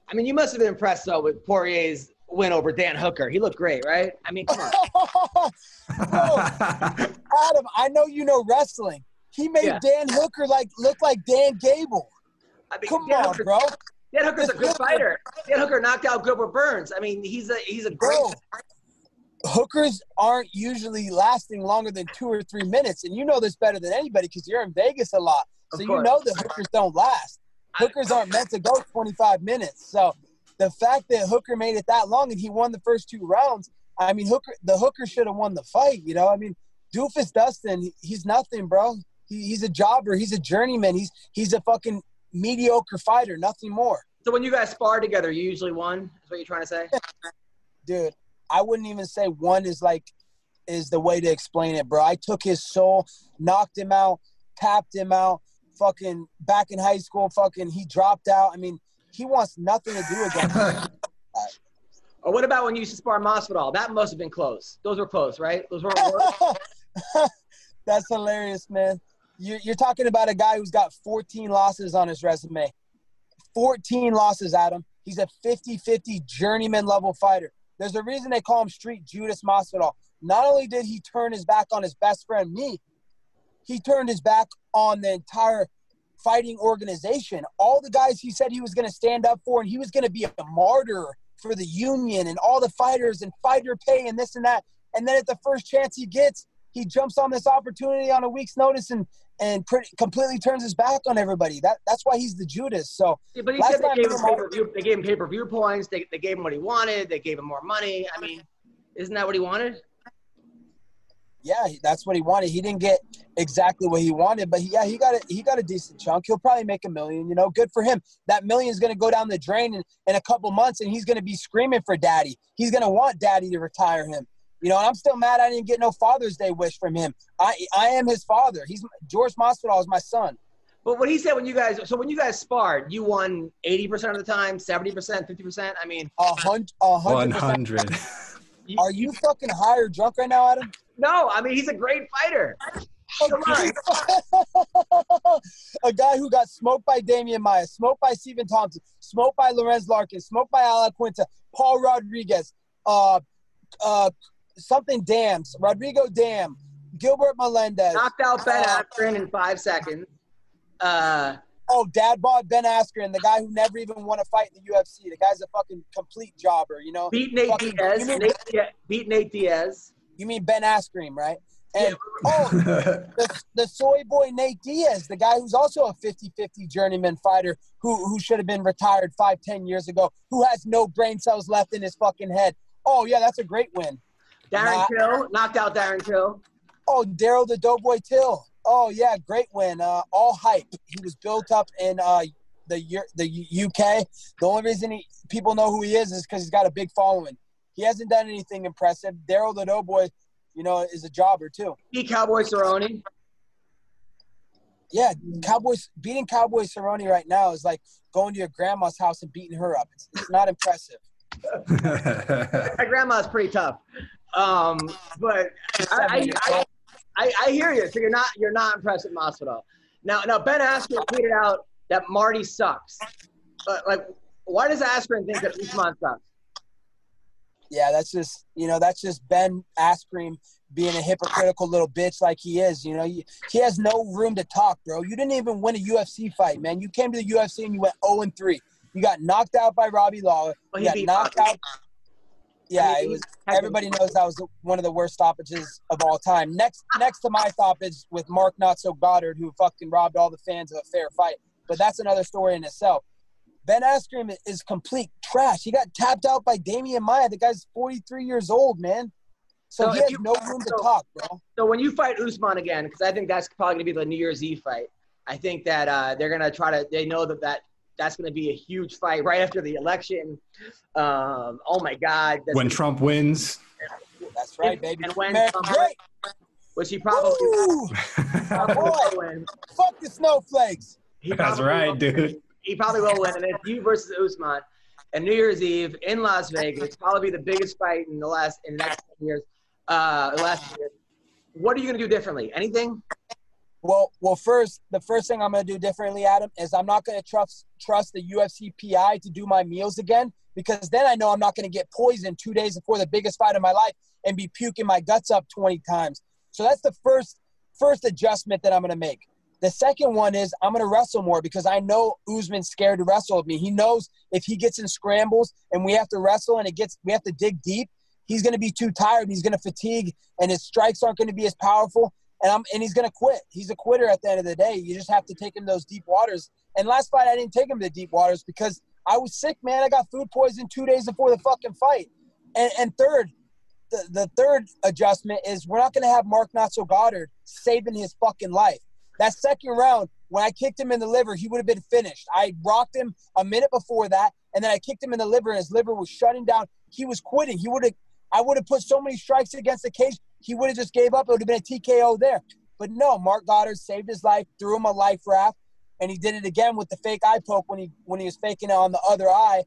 I mean, you must have been impressed though with Poirier's win over Dan Hooker. He looked great, right? I mean, come on. Bro, oh, Adam, I know you know wrestling. He made Yeah. Dan Hooker like look like Dan Gable. I mean, Come Dan on, Hooker, bro. Dan Hooker's a good fighter. Dan Hooker knocked out Gilbert Burns. I mean, he's a he's a great. Bro, hookers aren't usually lasting longer than two or three minutes, and you know this better than anybody because you're in Vegas a lot. So you know that hookers don't last. Hookers aren't meant to go 25 minutes. So the fact that Hooker made it that long and he won the first two rounds, I mean, Hooker the Hooker should have won the fight. You know, I mean, Doofus Dustin, he's nothing, bro. He, he's a jobber. He's a journeyman. He's he's a fucking mediocre fighter, nothing more. So when you guys spar together, you usually won. Is what you're trying to say? dude, I wouldn't even say one is like is the way to explain it, bro. I took his soul, knocked him out, tapped him out. Fucking back in high school, fucking he dropped out. I mean, he wants nothing to do against me. Or what about when you used to spar Masvidal? That must have been close. Those were close, right? Those weren't. That's hilarious, man. You're, you're talking about a guy who's got 14 losses on his resume. 14 losses, Adam. He's a 50 50 journeyman level fighter. There's a reason they call him Street Judas Masvidal. Not only did he turn his back on his best friend, me, he turned his back on the entire fighting organization. All the guys he said he was going to stand up for, and he was going to be a martyr for the union and all the fighters and fighter pay and this and that. And then at the first chance he gets, he jumps on this opportunity on a week's notice and and pretty, completely turns his back on everybody. That that's why he's the Judas. So Yeah, but he Last said they gave we him were- pay per view. They gave him pay per view points. They they gave him what he wanted. They gave him more money. I mean, isn't that what he wanted? Yeah, that's what he wanted. He didn't get exactly what he wanted, but he, yeah, he got a, he got a decent chunk. He'll probably make a million. You know, good for him. That million is going to go down the drain in, in a couple months, and he's going to be screaming for daddy. He's going to want daddy to retire him. You know, and I'm still mad I didn't get no Father's Day wish from him. I I am his father. He's George Masvidal is my son. But what he said when you guys, so when you guys sparred, you won 80% of the time, 70%, 50%. I mean, A hundred, hundred percent. 100. Are you fucking high or drunk right now, Adam? No, I mean, he's a great fighter. On. a guy who got smoked by Demian Maia, smoked by Stephen Thompson, smoked by Lorenz Larkin, smoked by Al Iaquinta, Paul Rodriguez, uh, uh, something Dams, Rodrigo Damm, Gilbert Melendez. Knocked out Ben Askren in five seconds. Uh, Oh, dad bought Ben Askren, the guy who never even won a fight in the UFC. The guy's a fucking complete jobber, you know? beat Nate Fucking- Diaz. Nate Diaz. Beat Nate Diaz. You mean Ben Askren, right? And Yeah. oh, the, the soy boy Nate Diaz, the guy who's also a 50-50 journeyman fighter who who should have been retired five, ten years ago, who has no brain cells left in his fucking head. Oh yeah, that's a great win. Darren Nah. Till knocked out Darren Till. Oh, Daryl the Doughboy Till. Oh yeah, great win. Uh, all hype. He was built up in uh, the the UK. The only reason he, people know who he is is because he's got a big following. He hasn't done anything impressive. Daryl the Doughboy, you know, is a jobber too. He Cowboy Cerrone. Yeah, Cowboys beating Cowboy Cerrone right now is like going to your grandma's house and beating her up. It's, it's not impressive. My grandma's pretty tough. Um, but I, I, I, I, I hear you. So you're not you're not impressed with Masvidal. Now now Ben Askren tweeted out that Marty sucks. But like, why does Askren think that Usman sucks? Yeah, that's just you know that's just Ben Askren being a hypocritical little bitch like he is. You know, he, he has no room to talk, bro. You didn't even win a UFC fight, man. You came to the UFC and you went 0 and 3. You got knocked out by Robbie Lawler. Well, You got knocked out. Yeah, it was. Everybody knows that was one of the worst stoppages of all time. Next, next to my stoppage with Mark Not So Goddard, who fucking robbed all the fans of a fair fight. But that's another story in itself. Ben Askren is complete trash. He got tapped out by Demian Maia. The guy's 43 years old, man. So, So he has you- no room to talk, bro. So when you fight Usman again, because I think that's probably gonna be the New Year's Eve fight. I think that uh, they're gonna try to. They know that that that's gonna be a huge fight right after the election. Um, oh my God! That's when Trump wins. That's right, baby. And when Man, Tom great. which he probably Woo! probably boy. win. Fuck the snowflakes. He That's probably right, will dude. He probably will win, and it's you versus Usman, and New Year's Eve in Las Vegas. It's probably the biggest fight in the last in the next 10 years. Uh, last year. What are you gonna do differently? Anything? Well, well, first, the first thing I'm to do differently, Adam, is I'm not to trust trust the UFC PI to do my meals again because then I know I'm not to get poisoned two days before the biggest fight of my life and be puking my guts up 20 times. So that's the first first adjustment that I'm to make. The second one is I'm going to wrestle more because I know Usman's scared to wrestle with me. He knows if he gets in scrambles and we have to wrestle and it gets we have to dig deep, he's going to be too tired. He's going to fatigue and his strikes aren't going to be as powerful and I'm and he's gonna quit. He's a quitter at the end of the day. You just have to take him those deep waters. And last fight, I didn't take him to deep waters because I was sick, man. I got food poisoning two days before the fucking fight. And and third, the, the third adjustment is we're not gonna have Mark So Goddard saving his fucking life. That second round, when I kicked him in the liver, he would have been finished. I rocked him a minute before that, and then I kicked him in the liver, and his liver was shutting down. He was quitting. He would have. I would have put so many strikes against the cage he would have just gave up. It would have been a TKO there. But no, Marc Goddard saved his life, threw him a life raft, and he did it again with the fake eye poke when he when he was faking it on the other eye.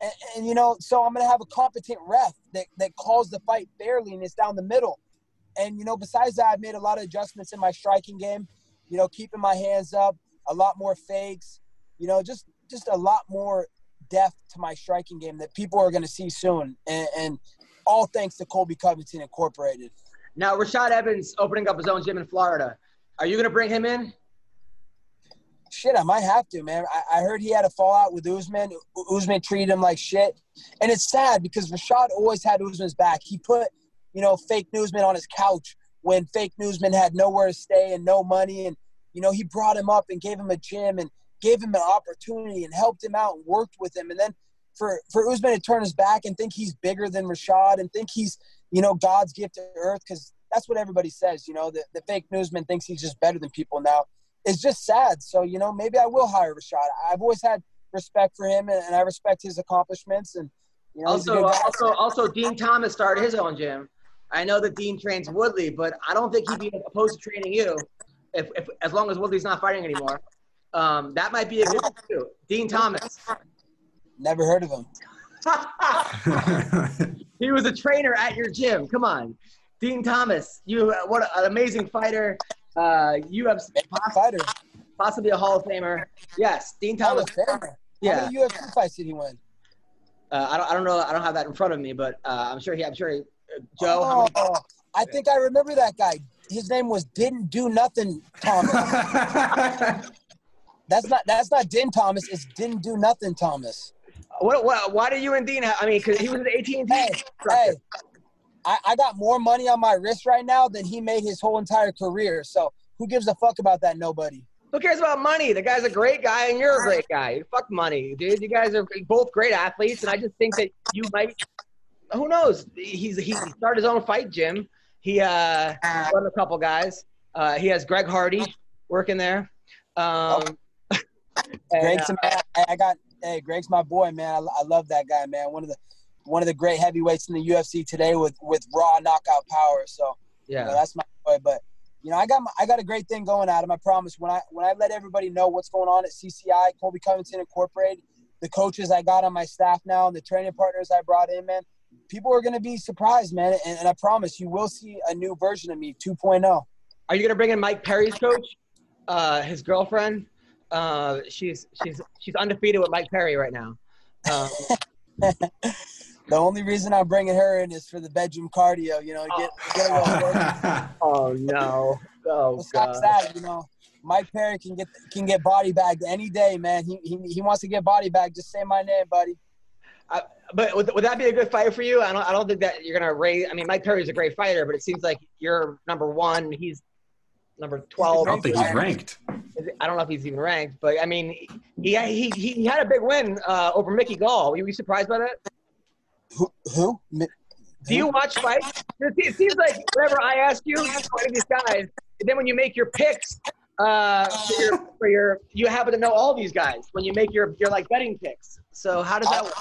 And, and you know, so I'm gonna have a competent ref that, that calls the fight fairly and it's down the middle. And you know, besides that, I've made a lot of adjustments in my striking game. You know, keeping my hands up, a lot more fakes. You know, just just a lot more depth to my striking game that people are gonna see soon. And, and all thanks to Colby Covington Incorporated. Now Rashad Evans opening up his own gym in Florida. Are you gonna bring him in? Shit, I might have to, man. I, I heard he had a fallout with Usman. U- Usman treated him like shit, and it's sad because Rashad always had Usman's back. He put, you know, fake newsman on his couch when fake newsman had nowhere to stay and no money, and you know he brought him up and gave him a gym and gave him an opportunity and helped him out and worked with him, and then for for Usman to turn his back and think he's bigger than Rashad and think he's, you know, God's gift to earth because that's what everybody says. You know, the, the fake newsman thinks he's just better than people now it's just sad. So, you know, maybe I will hire Rashad. I've always had respect for him and, and I respect his accomplishments. And, you know, Also, also, also, Din Thomas started his own gym. I know that Din trains Woodley, but I don't think he'd be opposed to training you, if, if as long as Woodley's not fighting anymore. Um, that might be a good too. Din Thomas. Never heard of him. he was a trainer at your gym. Come on, Din Thomas. You what an amazing fighter. Uh, you have Fighter. possibly a Hall of Famer. Yes, Din Hall Thomas. of Famer. How Yeah, many UFC fights did he win? uh, I don't. I don't know. I don't have that in front of me, but uh, I'm sure he. I'm sure he, Joe. Oh, I think I remember that guy. His name was Didn't Do Nothing Thomas. That's not that's not Din Thomas. It's Didn't Do Nothing Thomas. What, what, why do you and Din have? I mean, because he was at AT&T. Hey, hey, I, I got more money on my wrist right now than he made his whole entire career. So who gives a fuck about that? Nobody. Who cares about money? The guy's a great guy, and you're a great guy. Fuck money, dude. You guys are both great athletes, and I just think that you might. Who knows? He's he started his own fight gym. He uh, run a couple guys. Uh, he has Greg Hardy working there. Um, and, Greg's uh, man. I got hey, Greg's my boy, man. I, I love that guy, man. One of the one of the great heavyweights in the UFC today with with raw knockout power. So you know, yeah. that's my boy. But you know, I got my, I got a great thing going, Adam. I promise. When I when I let everybody know what's going on at CCI, Colby Covington Incorporated, the coaches I got on my staff now, and the training partners I brought in, man, people are gonna be surprised, man. And, and I promise you will see a new version of me, oh. 2.0. Are you gonna bring in Mike Perry's coach? Uh, his girlfriend. Uh, she's she's she's undefeated with Mike Perry right now. Um, The only reason I'm bringing her in is for the bedroom cardio. You know, get get a little oh no! Oh Besides god! that, you know, Mike Perry can get can get body bagged any day, man. He he, he wants to get body bagged. Just say my name, buddy. But would, would that be a good fight for you? I don't I don't think that you're gonna raise. I mean, Mike Perry's a great fighter, but it seems like you're number one. He's number twelve. I don't think he's ranked. I don't know if he's even ranked, but I mean, he he he, he had a big win uh, over Mickey Gall. Were you surprised by that? Who? Who? Do you watch fights? It it seems like whenever I ask you, you know, any of these guys, and then when you make your picks, uh, for your, for your, you happen to know all these guys when you make your your like betting picks. So how does that work?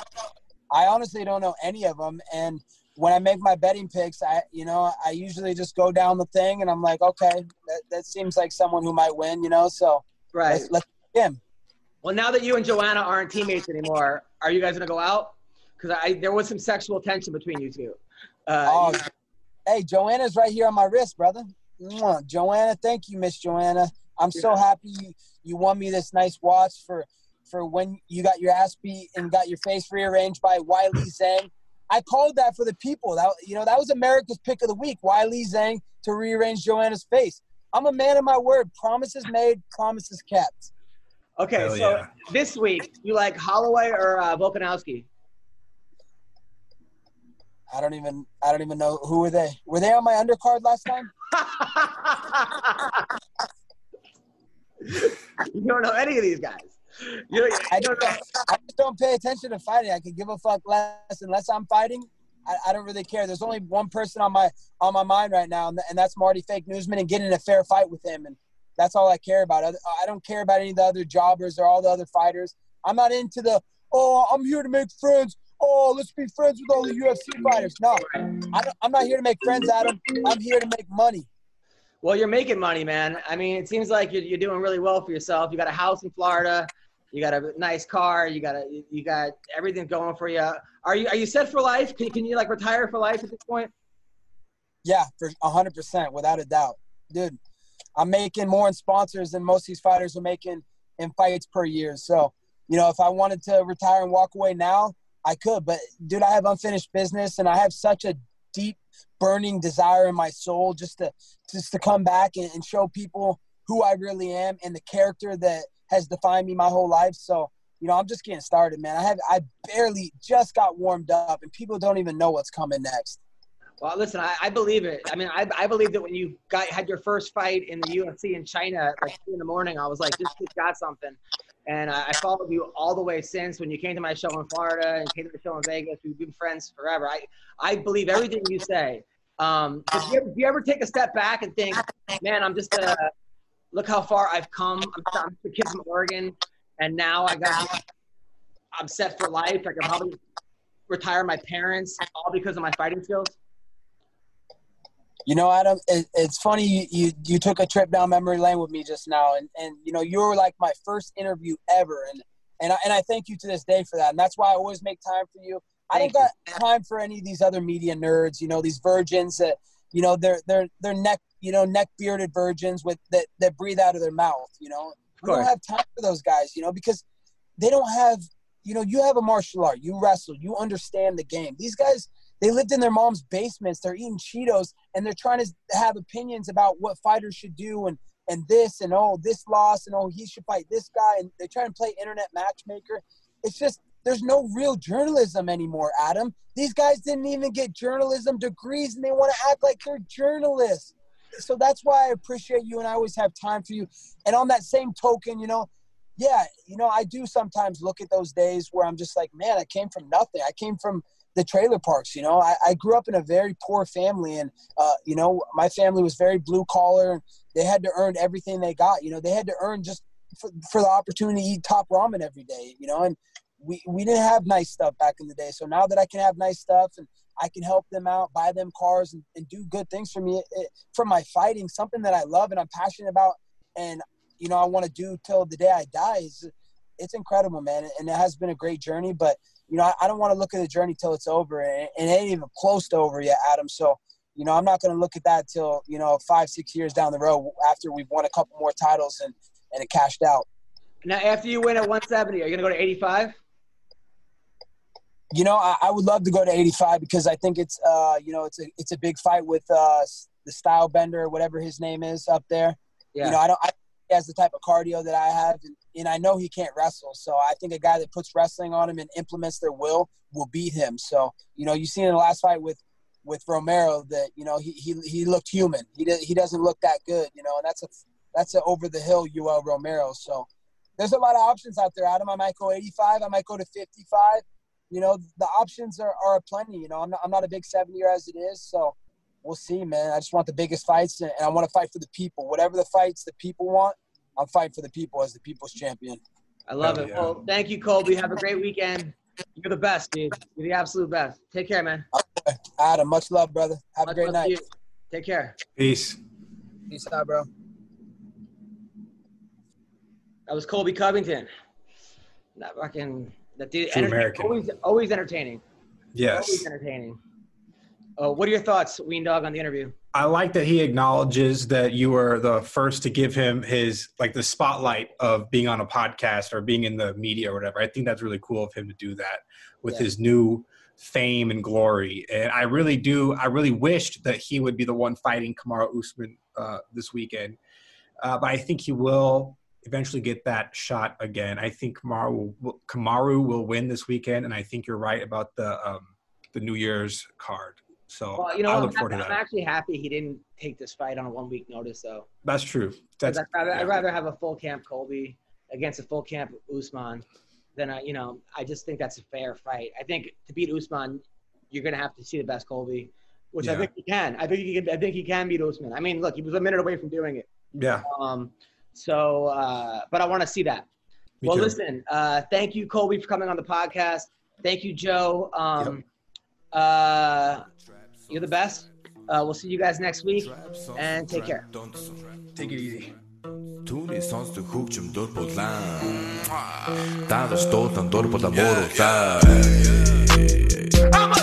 I honestly don't know any of them, and when I make my betting picks, I you know I usually just go down the thing, and I'm like, okay, that, that seems like someone who might win, you know. So Right. let's let's him. Well, now that you and Joanna aren't teammates anymore, are you guys gonna go out? Because I there was some sexual tension between you two. Uh, Oh, hey, Joanna's right here on my wrist, brother. Mwah. Joanna, thank you, Miss Joanna. I'm so happy you, you won me this nice watch for for when you got your ass beat and got your face rearranged by Weili Zhang. I called that for the people. That you know that was America's pick of the week. Weili Zhang to rearrange Joanna's face. I'm a man of my word. Promises made, promises kept. okay, Hell so yeah. this week you like Holloway or uh, Volkanovski? I don't even I don't even know who were they. Were they on my undercard last time? you don't know any of these guys. You know, I don't. I just don't pay attention to fighting. I can give a fuck less unless I'm fighting. I, I don't really care. There's only one person on my on my mind right now, and, and that's Marty Fake Newsman and getting a fair fight with him, and that's all I care about. I, I don't care about any of the other jobbers or all the other fighters. I'm not into the oh, I'm here to make friends. Oh, let's be friends with all the UFC fighters. No, I don't, I'm not here to make friends, Adam. I'm here to make money. Well, you're making money, man. I mean, it seems like you're, you're doing really well for yourself. You got a house in Florida. You got a nice car. You got a you got everything going for you. Are you are you set for life? Can, can you like retire for life at this point? Yeah, for hundred percent, without a doubt, dude. I'm making more in sponsors than most of these fighters are making in fights per year. So, you know, if I wanted to retire and walk away now, I could. But, dude, I have unfinished business, and I have such a deep, burning desire in my soul just to just to come back and, and show people who I really am and the character that has defined me my whole life. So, you know, I'm just getting started, man. I have I barely just got warmed up, and people don't even know what's coming next. Well, listen, I, I believe it. I mean, I, I believe that when you got had your first fight in the UFC in China like in the morning, I was like, this kid's got something. And I, I followed you all the way since when you came to my show in Florida and came to the show in Vegas. We've been friends forever. I, I believe everything you say. Um, do, you ever, do you ever take a step back and think, man, I'm just uh, look how far I've come. I'm, I'm a kid from Oregon, and now I got I'm set for life. I can probably retire my parents all because of my fighting skills. You know, Adam, it, it's funny you, you you took a trip down memory lane with me just now, and and you know you were like my first interview ever, and and I, and I thank you to this day for that, and that's why I always make time for you. I don't Thank got time for any of these other media nerds, you know, these virgins that you know they're they're they're neck you know neck bearded virgins with that that breathe out of their mouth, you know. We don't have time for those guys, you know, because they don't have you know you have a martial art, you wrestle, you understand the game. These guys they lived in their mom's basements. They're eating Cheetos and they're trying to have opinions about what fighters should do and and this and oh this loss and oh he should fight this guy and they try and play internet matchmaker. It's just there's no real journalism anymore, Adam. These guys didn't even get journalism degrees and they want to act like they're journalists. So that's why I appreciate you and I always have time for you. And on that same token, you know, yeah, you know, I do sometimes look at those days where I'm just like, man, I came from nothing. I came from the trailer parks. You know, I, I grew up in a very poor family, and uh, you know, my family was very blue collar, and they had to earn everything they got. You know, they had to earn just for, for the opportunity to eat top ramen every day. You know, and we we didn't have nice stuff back in the day. So now that I can have nice stuff and I can help them out, buy them cars, and, and do good things for me it, from my fighting, something that I love and I'm passionate about, and you know I want to do till the day I die. Is it's incredible, man, and it has been a great journey. But you know, I, I don't want to look at the journey till it's over, and, and it ain't even close to over yet, Adam. So you know, I'm not going to look at that till you know five, six years down the road after we've won a couple more titles and and it cashed out. Now, after you win at 170, are you gonna go to 85? You know, I, I would love to go to 85 because I think it's uh, you know, it's a it's a big fight with uh, the style bender, whatever his name is up there. Yeah. You know, I don't. I, he has the type of cardio that I have, and, and I know he can't wrestle. So I think a guy that puts wrestling on him and implements their will will beat him. So you know, you seen in the last fight with with Romero that you know he he, he looked human. He did, he doesn't look that good. You know, and that's a that's a over the hill Yoel Romero. So there's a lot of options out there, Adam. I might go 85. I might go to 55. You know, the options are, are plenty. You know, I'm not, I'm not a big seven year as it is. So we'll see, man. I just want the biggest fights and, and I want to fight for the people. Whatever the fights the people want, I'm fighting for the people as the people's champion. I love Hell it. yeah. Well, thank you, Colby. Have a great weekend. You're the best, dude. You're the absolute best. Take care, man. Adam, much love, brother. Have a great night. Take care. Peace. Peace out, bro. That was Colby Covington. That fucking that dude. American. Always, always entertaining. Yes. Always entertaining. Oh, what are your thoughts, Ween Dog, on the interview? I like that he acknowledges that you were the first to give him his like the spotlight of being on a podcast or being in the media or whatever. I think that's really cool of him to do that with Yeah. his new fame and glory. And I really do. I really wished that he would be the one fighting Kamaru Usman uh, this weekend. Uh, but I think he will eventually get that shot again. I think Kamaru will, Kamaru will win this weekend, and I think you're right about the um, the New Year's card. So Well, you know, I look I'm, forward to that. I'm actually happy he didn't take this fight on a one week notice, though. That's true. That's I'd rather, yeah. I'd rather have a full camp Colby against a full camp Usman than a, you know. I just think that's a fair fight. I think to beat Usman, you're gonna have to see the best Colby, which I think he can. I think he can. I think he can beat Usman. I mean, look, he was a minute away from doing it. yeah. Um, so, uh, but I want to see that. Me well, too. listen. Uh, thank you, Colby, for coming on the podcast. Thank you, Joe. Um, uh, you're the best. Uh, we'll see you guys next week, and take care. Take it easy. Түүний сонсдог хөгжим дур булаан. Дагаж дуудан дур булаа мууруулаа. I'm a